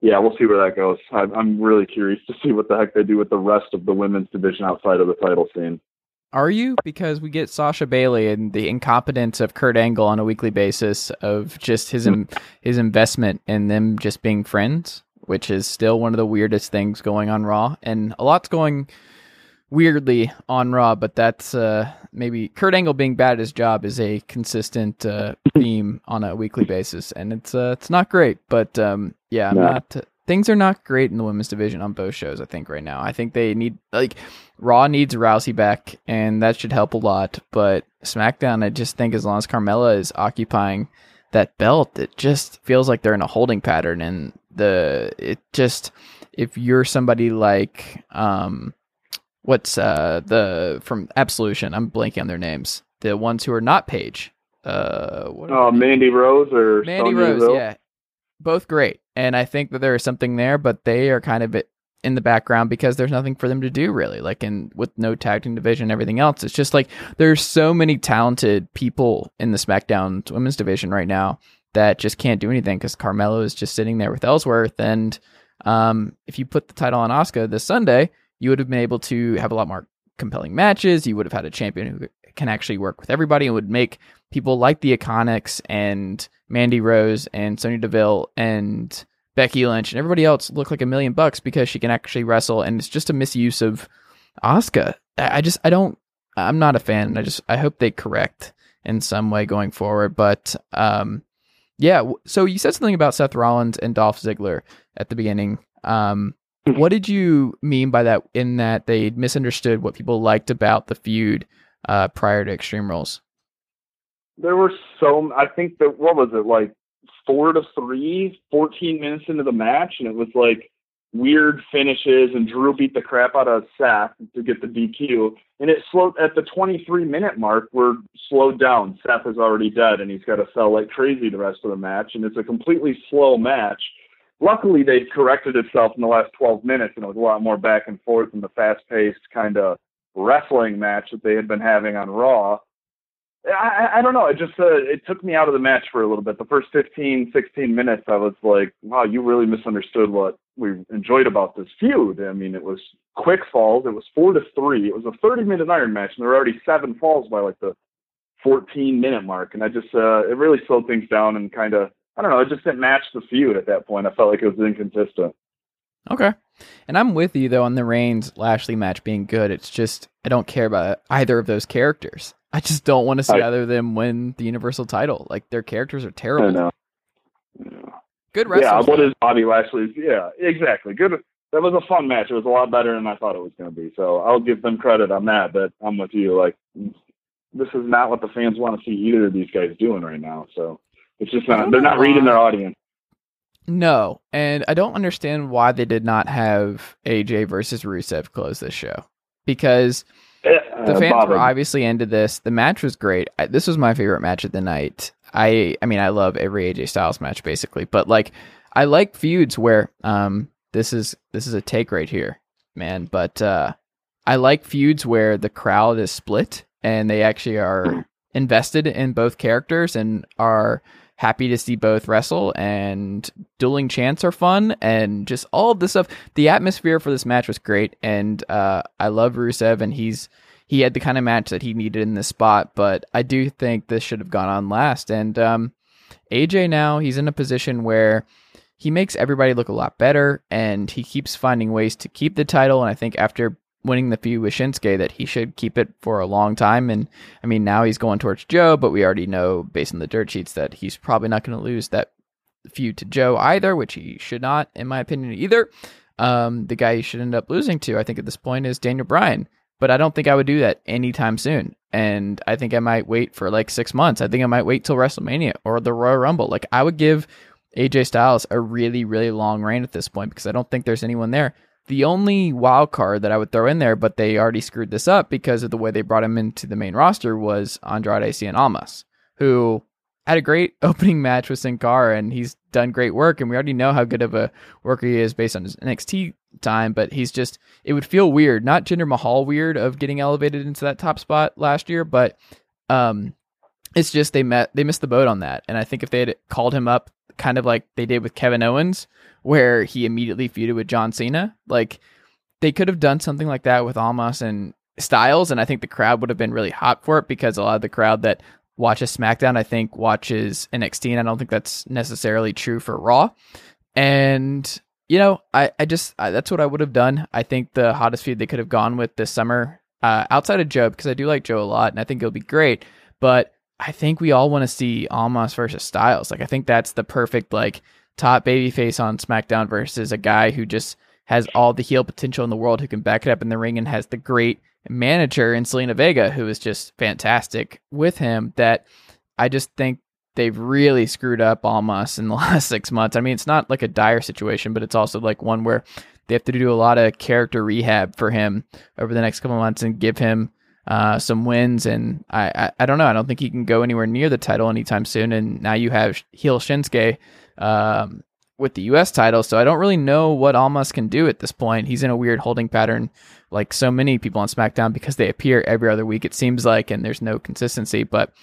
yeah, we'll see where that goes. I'm, I'm really curious to see what the heck they do with the rest of the women's division outside of the title scene. Are you? Because we get Sasha Bayley and the incompetence of Kurt Angle on a weekly basis of just his his investment in them just being friends, which is still one of the weirdest things going on Raw, and a lot's going weirdly on Raw. But that's uh, maybe Kurt Angle being bad at his job is a consistent uh, theme on a weekly basis, and it's uh, it's not great. But um, yeah, I'm No. not. Things are not great in the women's division on both shows. I think right now. I think they need like Raw needs Rousey back, and that should help a lot. But SmackDown, I just think as long as Carmella is occupying that belt, it just feels like they're in a holding pattern, and the it just if you're somebody like um what's uh the from Absolution, I'm blanking on their names, the ones who are not Paige. Uh, what are Uh. Mandy Rose or Mandy Sonya Rose, yeah, both great, and I think that there is something there, but they are kind of in the background because there's nothing for them to do really. Like in with no tag team division, and everything else, it's just like there's so many talented people in the SmackDown women's division right now that just can't do anything because Carmella is just sitting there with Ellsworth, and um, if you put the title on Asuka this Sunday, you would have been able to have a lot more compelling matches. You would have had a champion who can actually work with everybody and would make people like the Iconics and Mandy Rose and Sonya Deville and Becky Lynch and everybody else look like a million bucks because she can actually wrestle and it's just a misuse of Asuka. I I just I don't I'm not a fan. And I just I hope they correct in some way going forward. But um yeah, so you said something about Seth Rollins and Dolph Ziggler at the beginning. Um what did you mean by that in that they misunderstood what people liked about the feud uh, prior to Extreme Rules. There were so I think that what was it like four to three, 14 minutes into the match, and it was like weird finishes, and Drew beat the crap out of Seth to get the DQ, and it slowed at the 23 minute mark. We're slowed down. Seth is already dead, and he's got to sell like crazy the rest of the match, and it's a completely slow match. Luckily, they corrected itself in the last 12 minutes, and it was a lot more back and forth than the fast paced kind of wrestling match that they had been having on Raw. I, I don't know. It just uh, it took me out of the match for a little bit. The first 15, 16 minutes, I was like, "Wow, you really misunderstood what we enjoyed about this feud." I mean, it was quick falls. It was four to three. It was a 30 minute Iron match, and there were already seven falls by like the 14 minute mark. And I just uh, it really slowed things down and kind of I don't know. It just didn't match the feud at that point. I felt like it was inconsistent. Okay. And I'm with you though on the Reigns Lashley match being good. It's just I don't care about either of those characters. I just don't want to see I, either of them win the Universal title. Like their characters are terrible. I know. Yeah. Good wrestlers. Yeah, what is Bobby Lashley's? Yeah, exactly. Good. That was a fun match. It was a lot better than I thought it was going to be. So I'll give them credit on that. But I'm with you. Like this is not what the fans want to see either of these guys doing right now. So it's just not. They're not reading their audience. No, and I don't understand why they did not have AJ versus Rusev close this show because the fans bothered. were obviously into this. The match was great. I, this was my favorite match of the night. I I mean I love every AJ Styles match basically, but like I like feuds where um this is this is a take right here, man. But uh I like feuds where the crowd is split and they actually are invested in both characters and are happy to see both wrestle and dueling chants are fun and just all of this stuff. The atmosphere for this match was great and uh, I love Rusev and he's he had the kind of match that he needed in this spot, but I do think this should have gone on last. And um, AJ now he's in a position where he makes everybody look a lot better and he keeps finding ways to keep the title and I think after winning the feud with Shinsuke that he should keep it for a long time. And I mean, now he's going towards Joe, but we already know based on the dirt sheets that he's probably not going to lose that feud to Joe either, which he should not, in my opinion, either. Um, the guy he should end up losing to, I think, at this point is Daniel Bryan. But I don't think I would do that anytime soon. And I think I might wait for like six months. I think I might wait till WrestleMania or the Royal Rumble. Like I would give AJ Styles a really, really long reign at this point because I don't think there's anyone there. The only wild card that I would throw in there, but they already screwed this up because of the way they brought him into the main roster, was Andrade Cien Almas, who had a great opening match with Sin Cara, and he's done great work. And we already know how good of a worker he is based on his NXT time, but he's just, it would feel weird, not Jinder Mahal weird of getting elevated into that top spot last year, but um, it's just they met, they missed the boat on that. And I think if they had called him up kind of like they did with Kevin Owens, where he immediately feuded with John Cena. Like they could have done something like that with Almas and Styles, and I think the crowd would have been really hot for it because a lot of the crowd that watches SmackDown, I think, watches NXT, and I don't think that's necessarily true for Raw. And you know, I I just I, that's what I would have done. I think the hottest feud they could have gone with this summer, uh, outside of Joe, because I do like Joe a lot, and I think it'll be great. But I think we all want to see Almas versus Styles. Like I think that's the perfect like top babyface on SmackDown versus a guy who just has all the heel potential in the world, who can back it up in the ring, and has the great manager in Zelina Vega, who is just fantastic with him. That I just think they've really screwed up Almas in the last six months. I mean, it's not like a dire situation, but it's also like one where they have to do a lot of character rehab for him over the next couple months and give him uh, some wins. And I, I, I, don't know. I don't think he can go anywhere near the title anytime soon. And now you have heel Shinsuke um, with the U.S. title. So I don't really know what Almas can do at this point. He's in a weird holding pattern, like so many people on SmackDown, because they appear every other week. It seems like, and there's no consistency. But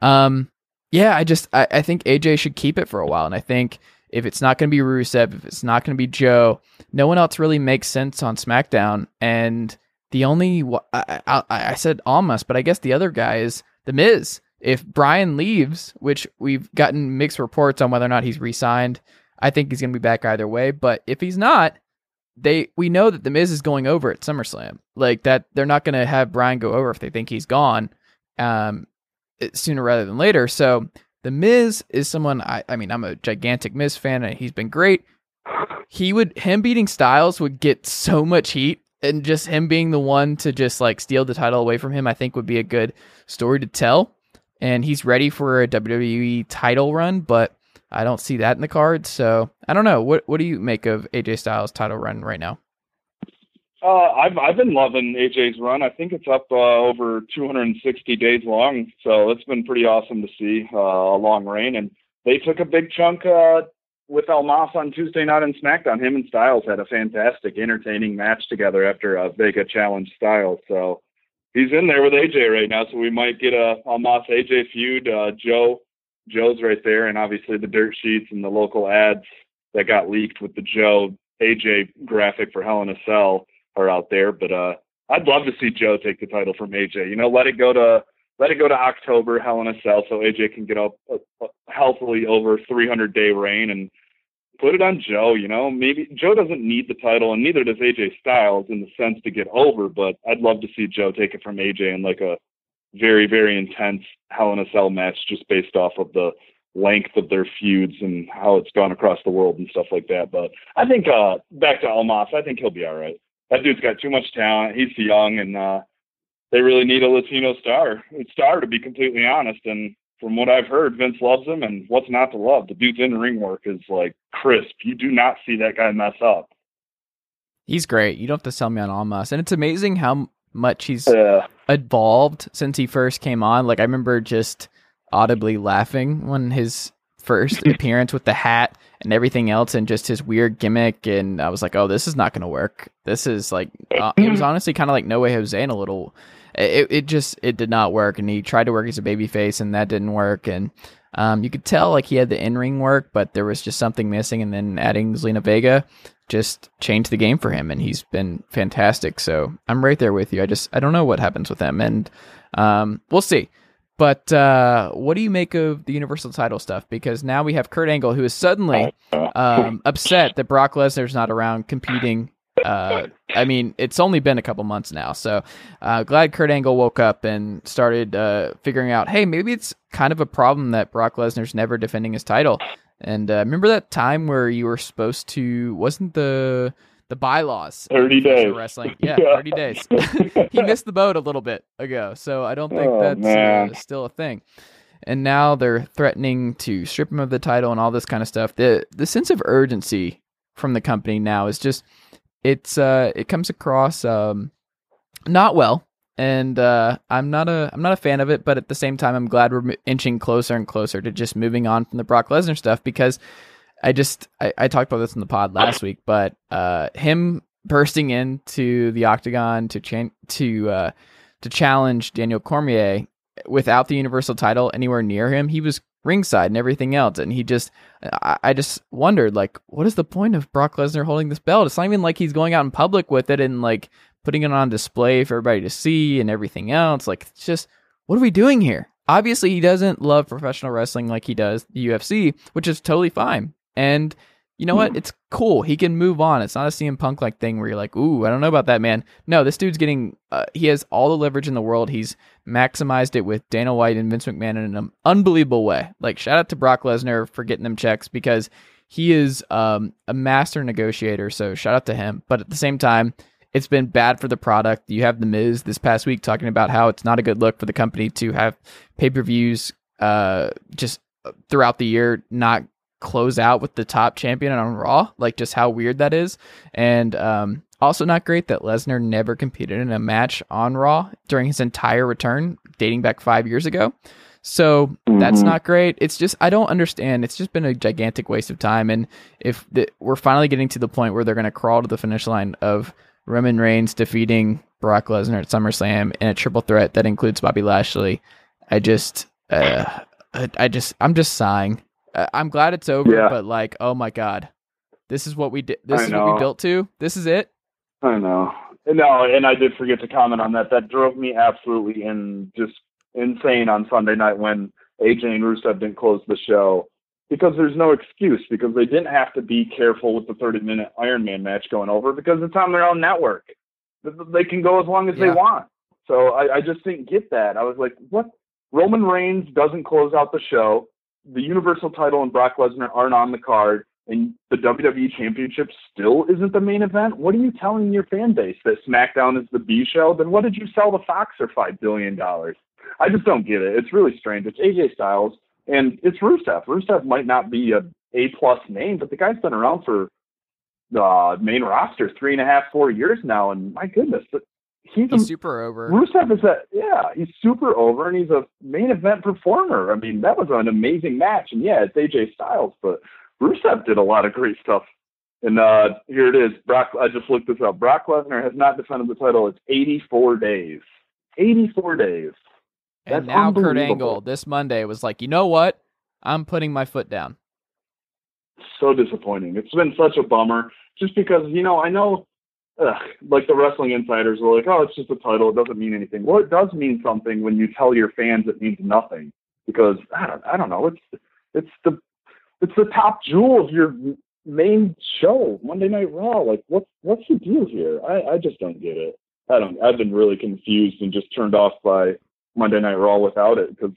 um, yeah, I just I, I think AJ should keep it for a while, and I think. If it's not going to be Rusev, if it's not going to be Joe, no one else really makes sense on SmackDown. And the only I, I, I said almost, but I guess the other guy is the Miz if Bryan leaves, which we've gotten mixed reports on whether or not he's re-signed, I think he's going to be back either way. But if he's not, they we know that the Miz is going over at SummerSlam. Like that, they're not going to have Bryan go over if they think he's gone, um, sooner rather than later. So the Miz is someone I, I mean, I'm a gigantic Miz fan, and he's been great. He would him beating Styles would get so much heat and just him being the one to just like steal the title away from him, I think would be a good story to tell. And he's ready for a WWE title run, but I don't see that in the cards. So I don't know. What what do you make of AJ Styles' title run right now? Uh, I've I've been loving AJ's run. I think it's up uh, over 260 days long, so it's been pretty awesome to see uh, a long reign. And they took a big chunk uh, with Almas on Tuesday night on SmackDown. Him and Styles had a fantastic, entertaining match together after uh, Vega challenged Styles. So he's in there with AJ right now. So we might get a Almas AJ feud. Uh, Joe Joe's right there, and obviously the dirt sheets and the local ads that got leaked with the Joe AJ graphic for Hell in a Cell are out there. But uh, I'd love to see Joe take the title from AJ. You know, let it go to let it go to October Hell in a Cell so AJ can get up uh, healthily over 300 day reign and put it on Joe. You know, maybe Joe doesn't need the title, and neither does AJ Styles in the sense to get over. But I'd love to see Joe take it from AJ in like a very very intense Hell in a Cell match, just based off of the length of their feuds and how it's gone across the world and stuff like that. But I think uh back to Almas, I think he'll be all right. That dude's got too much talent. He's young and uh they really need a Latino star, star to be completely honest. And from what I've heard, Vince loves him, and what's not to love? The dude's in ring work is like crisp. You do not see that guy mess up. He's great. You don't have to sell me on Almas, and it's amazing how much he's yeah. evolved since he first came on. Like I remember just audibly laughing when his first appearance with the hat and everything else and just his weird gimmick and I was like, "Oh, this is not going to work." This is like uh, it was honestly kind of like No Way Jose in a little it it just it did not work and he tried to work as a baby face and that didn't work and um, you could tell like he had the in-ring work, but there was just something missing and then adding Zelina Vega just changed the game for him and he's been fantastic. So, I'm right there with you. I just I don't know what happens with him and um, we'll see. But uh, what do you make of the Universal title stuff? Because now we have Kurt Angle, who is suddenly um, upset that Brock Lesnar's not around competing. Uh, I mean, it's only been a couple months now, so uh, glad Kurt Angle woke up and started uh, figuring out, hey, maybe it's kind of a problem that Brock Lesnar's never defending his title. And uh, remember that time where you were supposed to? Wasn't the the bylaws. 30 days. Wrestling. Yeah, 30 days. he missed the boat a little bit ago, so I don't think oh, that's uh, still a thing. And now they're threatening to strip him of the title and all this kind of stuff. The the sense of urgency from the company now is just it's uh it comes across um not well and uh, I'm not a I'm not a fan of it, but at the same time, I'm glad we're inching closer and closer to just moving on from the Brock Lesnar stuff because I just I, I talked about this in the pod last week, but uh, him bursting into the octagon to cha- to uh, to challenge Daniel Cormier without the Universal title anywhere near him, he was ringside and everything else, and he just I, I just wondered like, what is the point of Brock Lesnar holding this belt? It's not even like he's going out in public with it and like putting it on display for everybody to see and everything else. Like, it's just what are we doing here? Obviously, he doesn't love professional wrestling like he does the UFC, which is totally fine. And you know what? Hmm. It's cool. He can move on. It's not a CM Punk like thing where you're like, ooh, I don't know about that, man. No, this dude's getting, uh, he has all the leverage in the world. He's maximized it with Dana White and Vince McMahon in an unbelievable way. Like, shout out to Brock Lesnar for getting them checks because he is um, a master negotiator. So, shout out to him. But at the same time, it's been bad for the product. You have The Miz this past week talking about how it's not a good look for the company to have pay per views uh, just throughout the year not close out with the top champion on Raw, like just how weird that is. And um, also not great that Lesnar never competed in a match on Raw during his entire return, dating back five years ago. So mm-hmm. that's not great. It's just I don't understand. It's just been a gigantic waste of time. And if the, we're finally getting to the point where they're going to crawl to the finish line of Roman Reigns defeating Brock Lesnar at SummerSlam in a triple threat that includes Bobby Lashley, I just, uh, I just, I'm just sighing. I'm glad it's over, yeah. but like, oh my god, this is what we did. This I is know. what we built to. This is it. I know. No, and I did forget to comment on that. That drove me absolutely in just insane on Sunday night when AJ and Rusev didn't close the show because there's no excuse because they didn't have to be careful with the 30 minute Iron Man match going over because it's on their own network. They can go as long as yeah. they want. So I, I just didn't get that. I was like, what? Roman Reigns doesn't close out the show the Universal title and Brock Lesnar aren't on the card. and the WWE Championship still isn't the main event, what are you telling your fan base that SmackDown is the B show? Then what did you sell the Fox for five billion dollars? I just don't get it. It's really strange. It's AJ Styles and it's Rusev. Rusev might not be a A plus name, but the guy's been around for the uh, main roster three and a half, four years now, and my goodness, he's, He's a, super over. Rusev is a yeah, he's super over, and he's a main event performer. I mean, that was an amazing match, and yeah, it's AJ Styles, but Rusev did a lot of great stuff. And uh, here it is. Brock. I just looked this up. Brock Lesnar has not defended the title. It's 84 days. 84 days. And That's now Kurt. Angle this Monday was like, you know what? I'm putting my foot down. so disappointing. It's been such a bummer just because, you know, I know ugh, like the wrestling insiders are like, oh, it's just a title. It doesn't mean anything. Well, it does mean something when you tell your fans it means nothing because I don't, I don't know. It's, it's the, it's the top jewel of your main show, Monday Night Raw. Like what, what's the deal here? I, I just don't get it. I don't, I've been really confused and just turned off by Monday Night Raw without it because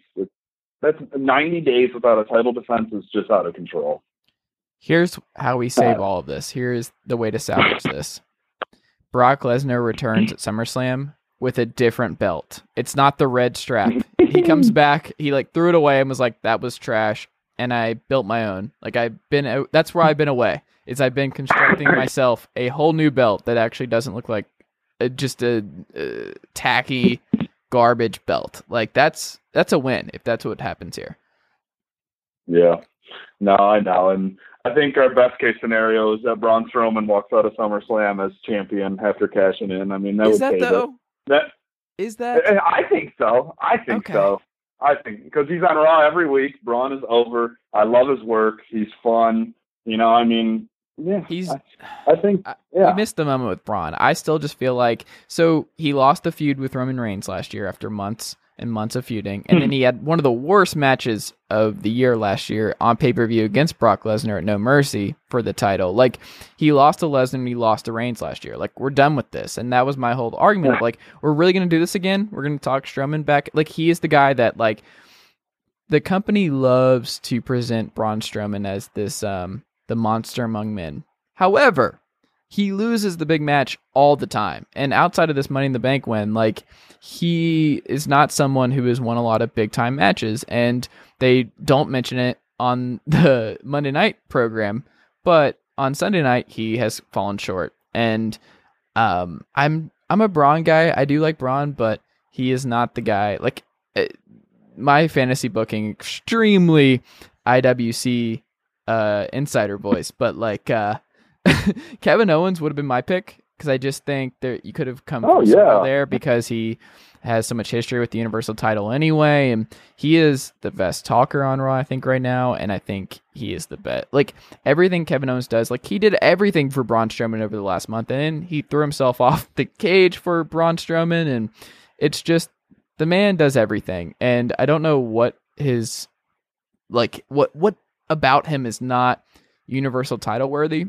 that's 90 days without a title defense is just out of control. Here's how we save all of this. Here's the way to salvage this. Brock Lesnar returns at SummerSlam with a different belt. It's not the red strap. He comes back, he like threw it away and was like, that was trash. And I built my own. Like I've been, uh, that's where I've been away. Is I've been constructing myself a whole new belt that actually doesn't look like uh, just a uh, tacky garbage belt. Like that's that's a win if that's what happens here. Yeah. No, I know. And I think our best case scenario is that Braun Strowman walks out of SummerSlam as champion after cashing in. I mean, that Is would that though? That Is that? Eh, eh, I think so. I think Okay. so. I think because he's on Raw every week. Braun is over. I love his work. He's fun. You know, I mean, yeah. He's I, I think, I- yeah. missed the moment with Braun. I still just feel like so he lost the feud with Roman Reigns last year after months and months of feuding, and then he had one of the worst matches of the year last year on pay per view against Brock Lesnar at No Mercy for the title. Like he lost to Lesnar and he lost to Reigns last year. Like we're done with this, and that was my whole argument. Of like we're really gonna do this again. We're gonna talk Strowman back. Like he is the guy that like the company loves to present Braun Strowman as this um the monster among men. However, he loses the big match all the time. And outside of this Money in the Bank win, like he is not someone who has won a lot of big time matches, and they don't mention it on the Monday night program, but on Sunday night he has fallen short. And um, I'm I'm a Braun guy. I do like Braun, but he is not the guy. Like eh, my fantasy booking extremely IWC uh insider voice, but like uh Kevin Owens would have been my pick because I just think that you could have come Oh, yeah. there because he has so much history with the Universal title anyway, and he is the best talker on Raw, I think, right now, and I think he is the best. Like everything Kevin Owens does, like he did everything for Braun Strowman over the last month, and he threw himself off the cage for Braun Strowman, and it's just the man does everything, and I don't know what his like what what about him is not Universal title worthy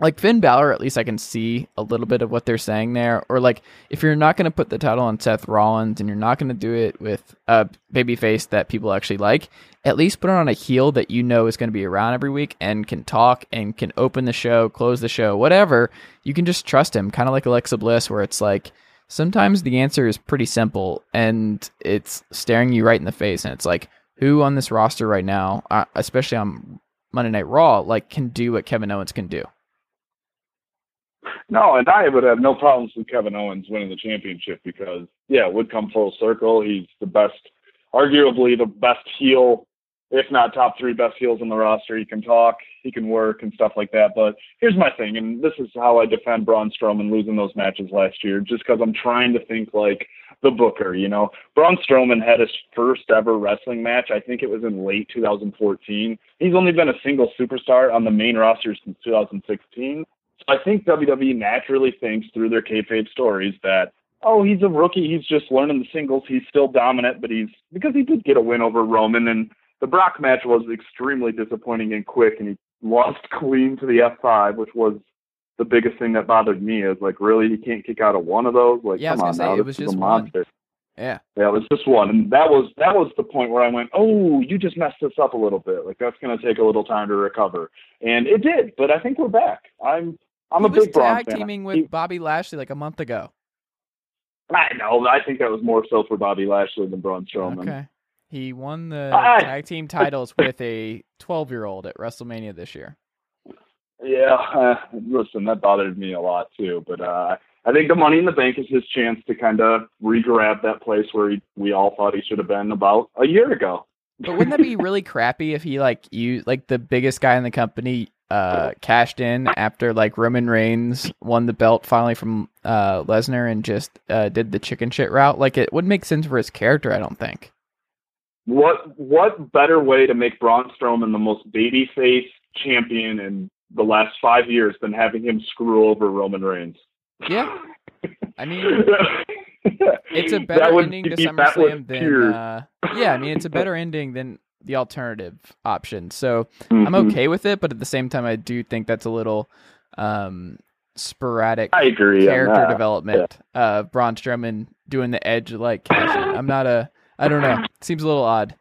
like Finn Balor, at least I can see a little bit of what they're saying there. Or like, if you're not going to put the title on Seth Rollins and you're not going to do it with a babyface that people actually like, at least put it on a heel that you know is going to be around every week and can talk and can open the show, close the show, whatever. You can just trust him, kind of like Alexa Bliss, where it's like sometimes the answer is pretty simple and it's staring you right in the face, and it's like, who on this roster right now, especially on Monday Night Raw, like can do what Kevin Owens can do. No, and I would have no problems with Kevin Owens winning the championship because, yeah, it would come full circle. He's the best, arguably the best heel, if not top three best heels on the roster. He can talk, he can work, and stuff like that. But here's my thing, and this is how I defend Braun Strowman losing those matches last year, just because I'm trying to think like the Booker. You know, Braun Strowman had his first ever wrestling match. I think it was in late 2014. He's only been a single superstar on the main roster since 2016. So I think WWE naturally thinks through their kayfabe stories that, oh, he's a rookie, he's just learning the singles, he's still dominant, but he's because he did get a win over Roman, and the Brock match was extremely disappointing and quick, and he lost clean to the F5, which was the biggest thing that bothered me. Is like, really, he can't kick out of one of those? Like, Yeah, I was come on say, now, it was just a one. monster. Yeah. Yeah, it was just one, and that was that was the point where I went, "Oh, you just messed this up a little bit. Like that's going to take a little time to recover," and it did. But I think we're back. I'm I'm he a was big Braun tag fan. teaming with He- Bobby Lashley like a month ago. I know. I think that was more so for Bobby Lashley than Braun Strowman. Okay. He won the I- tag team titles with a 12 year old at WrestleMania this year. Yeah, uh, listen, that bothered me a lot too. But uh, I think the Money in the Bank is his chance to kind of re-grab that place where he, we all thought he should have been about a year ago. But wouldn't that be really crappy if he like you like the biggest guy in the company uh cashed in after like Roman Reigns won the belt finally from uh Lesnar and just uh did the chicken shit route? Like it would make sense for his character, I don't think. What what better way to make Braun Strowman the most babyface champion in the last five years than having him screw over Roman Reigns? Yeah. I mean it's a better ending to SummerSlam than uh yeah, I mean it's a better ending than the alternative option. So I'm Mhm. okay with it, but at the same time I do think that's a little um sporadic I agree. character development of Braun Strowman doing the edge like. I'm not a I don't know. Seems a little odd.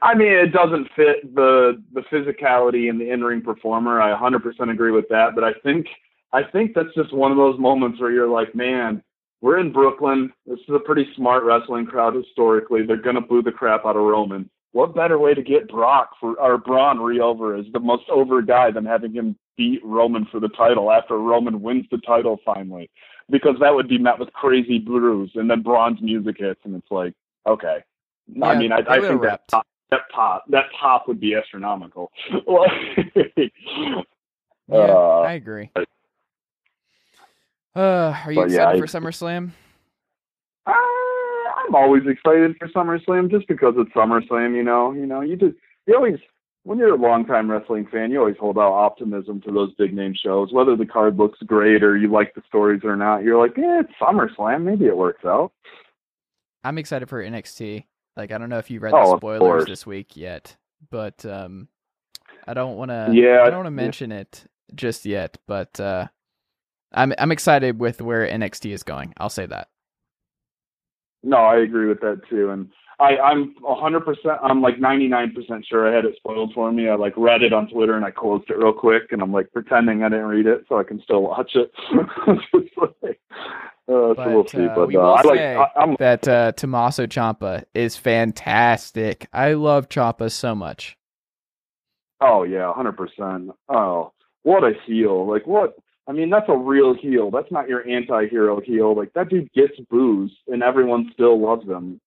I mean, it doesn't fit the the physicality and the in ring performer. I 100% agree with that. But I think I think that's just one of those moments where you're like, man, we're in Brooklyn. This is a pretty smart wrestling crowd historically. They're gonna boo the crap out of Roman. What better way to get Brock for or Braun re over as the most over guy than having him beat Roman for the title after Roman wins the title finally? Because that would be met with crazy boos, and then Braun's music hits, and it's like, okay. I mean, I, I think that repped. That pop that pop would be astronomical. Yeah, Uh, I agree. Uh, are you but yeah, excited I- for SummerSlam? Uh, I'm always excited for SummerSlam just because it's SummerSlam. You know, you know, you just you always when you're a longtime wrestling fan, you always hold out optimism to those big name shows, whether the card looks great or you like the stories or not. You're like, eh, it's SummerSlam, maybe it works out. I'm excited for NXT. Like I don't know if you read Oh, the spoilers this week yet, but um I don't want to Yeah, I don't want to yeah. mention it just yet, but uh I'm I'm excited with where NXT is going. I'll say that. No, I agree with that too, and I, I'm 100%. I'm like 99% sure I had it spoiled for me. I like read it on Twitter and I closed it real quick, and I'm like pretending I didn't read it so I can still watch it. Uh, so we'll But, see. uh, But we uh, will I like. say I, I'm That uh Tommaso Ciampa is fantastic. I love Ciampa so much. Oh yeah, hundred percent. Oh, what a heel! Like what? I mean, that's a real heel. That's not your anti-hero heel. Like that dude gets booze, and everyone still loves him.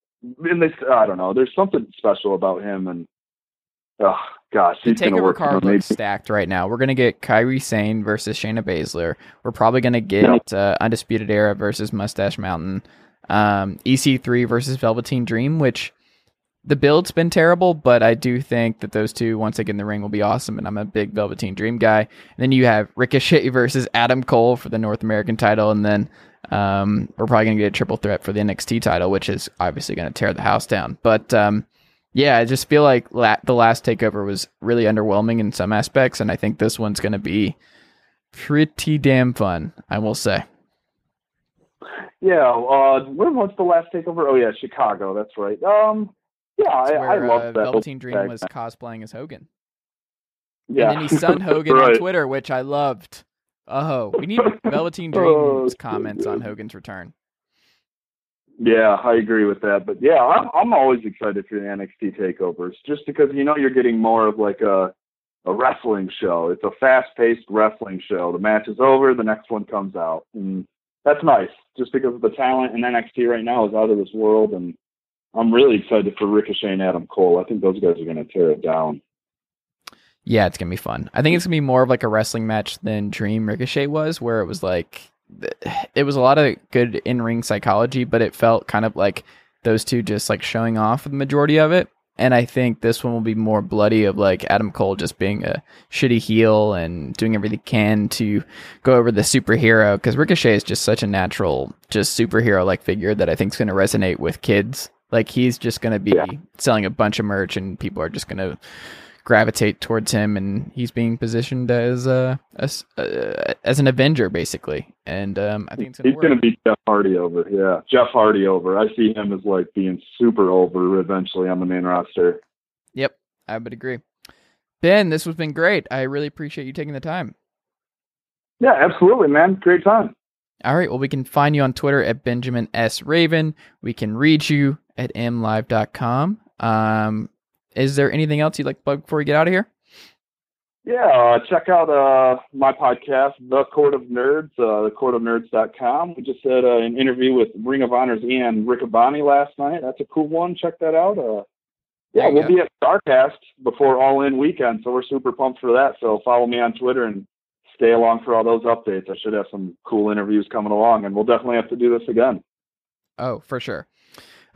And they, I don't know. There's something special about him, and oh gosh, The takeover card looks stacked right now. We're gonna get Kairi Sane versus Shayna Baszler. We're probably gonna get uh, Undisputed Era versus Mustache Mountain. Um, EC3 versus Velveteen Dream, which the build's been terrible, but I do think that those two once they get in the ring will be awesome. And I'm a big Velveteen Dream guy. And then you have Ricochet versus Adam Cole for the North American title, and then um, we're probably gonna get a triple threat for the NXT title, which is obviously gonna tear the house down. But um, yeah, I just feel like la- the last takeover was really underwhelming in some aspects, and I think this one's going to be pretty damn fun. I will say. Yeah. Uh, where was the last takeover? Oh yeah, Chicago. That's right. Um. Yeah, I, It's I where love uh, that. Velveteen Dream was cosplaying as Hogan, Yeah. and then he sunned Hogan on Twitter, which I loved. Uh oh, we need Velveteen Oh, Dream's so comments on. Hogan's return. Yeah, I agree with that. But yeah, I'm I'm always excited for the NXT takeovers, just because you know you're getting more of like a a wrestling show. It's a fast-paced wrestling show. The match is over, the next one comes out, and that's nice. Just because the talent in NXT right now is out of this world, and I'm really excited for Ricochet and Adam Cole. I think those guys are going to tear it down. Yeah, it's gonna be fun. I think it's gonna be more of like a wrestling match than Dream Ricochet was, where it was like it was a lot of good in ring psychology, but it felt kind of like those two just like showing off the majority of it. And I think this one will be more bloody of like Adam Cole just being a shitty heel and doing everything he can to go over the superhero because Ricochet is just such a natural, just superhero like figure that I think is going to resonate with kids. Like he's just going to be Yeah. selling a bunch of merch and people are just going to gravitate towards him, and he's being positioned as a as, uh, as an Avenger basically. And um, I think it's gonna He's going to be Jeff Hardy over. Yeah, Jeff Hardy over. I see him as like being super over eventually on the main roster. Yep, I would agree. Ben, this has been great. I really appreciate you taking the time. Yeah, absolutely, man. Great time. All right. Well, we can find you on Twitter at Benjamin S. Raven. We can read you at mlive.com. Um, is there anything else you'd like to plug before we get out of here? Yeah, uh, check out uh, my podcast, The Court of Nerds, uh, thecourtofnerds.com. We just had uh, an interview with Ring of Honor's Ian Riccaboni last night. That's a cool one. Check that out. Uh, yeah, we'll go. be at Starrcast before All In Weekend, so we're super pumped for that. So follow me on Twitter and stay along for all those updates. I should have some cool interviews coming along, and we'll definitely have to do this again. Oh, for sure.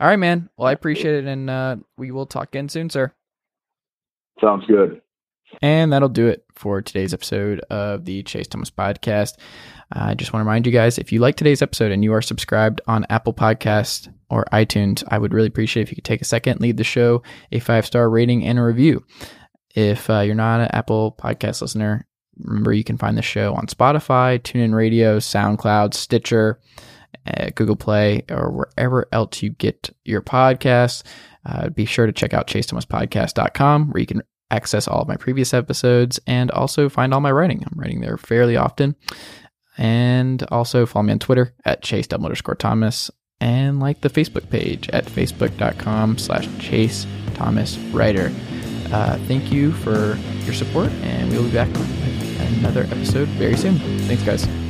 All right, man. Well, I appreciate it, and uh, we will talk again soon, sir. Sounds good. And that'll do it for today's episode of the Chase Thomas Podcast. I just want to remind you guys if you like today's episode and you are subscribed on Apple Podcast or iTunes, I would really appreciate if you could take a second, leave the show a five star rating and a review. If uh, you're not an Apple Podcast listener, remember you can find the show on Spotify, TuneIn Radio, SoundCloud, Stitcher, uh, Google Play, or wherever else you get your podcasts. Uh, be sure to check out chasethomaspodcast.com where you can access all of my previous episodes and also find all my writing. I'm writing there fairly often. And also follow me on Twitter at chase underscore Thomas and like the Facebook page at facebook.com slash chase Thomas writer. Uh, thank you for your support and we'll be back with another episode very soon. Thanks guys.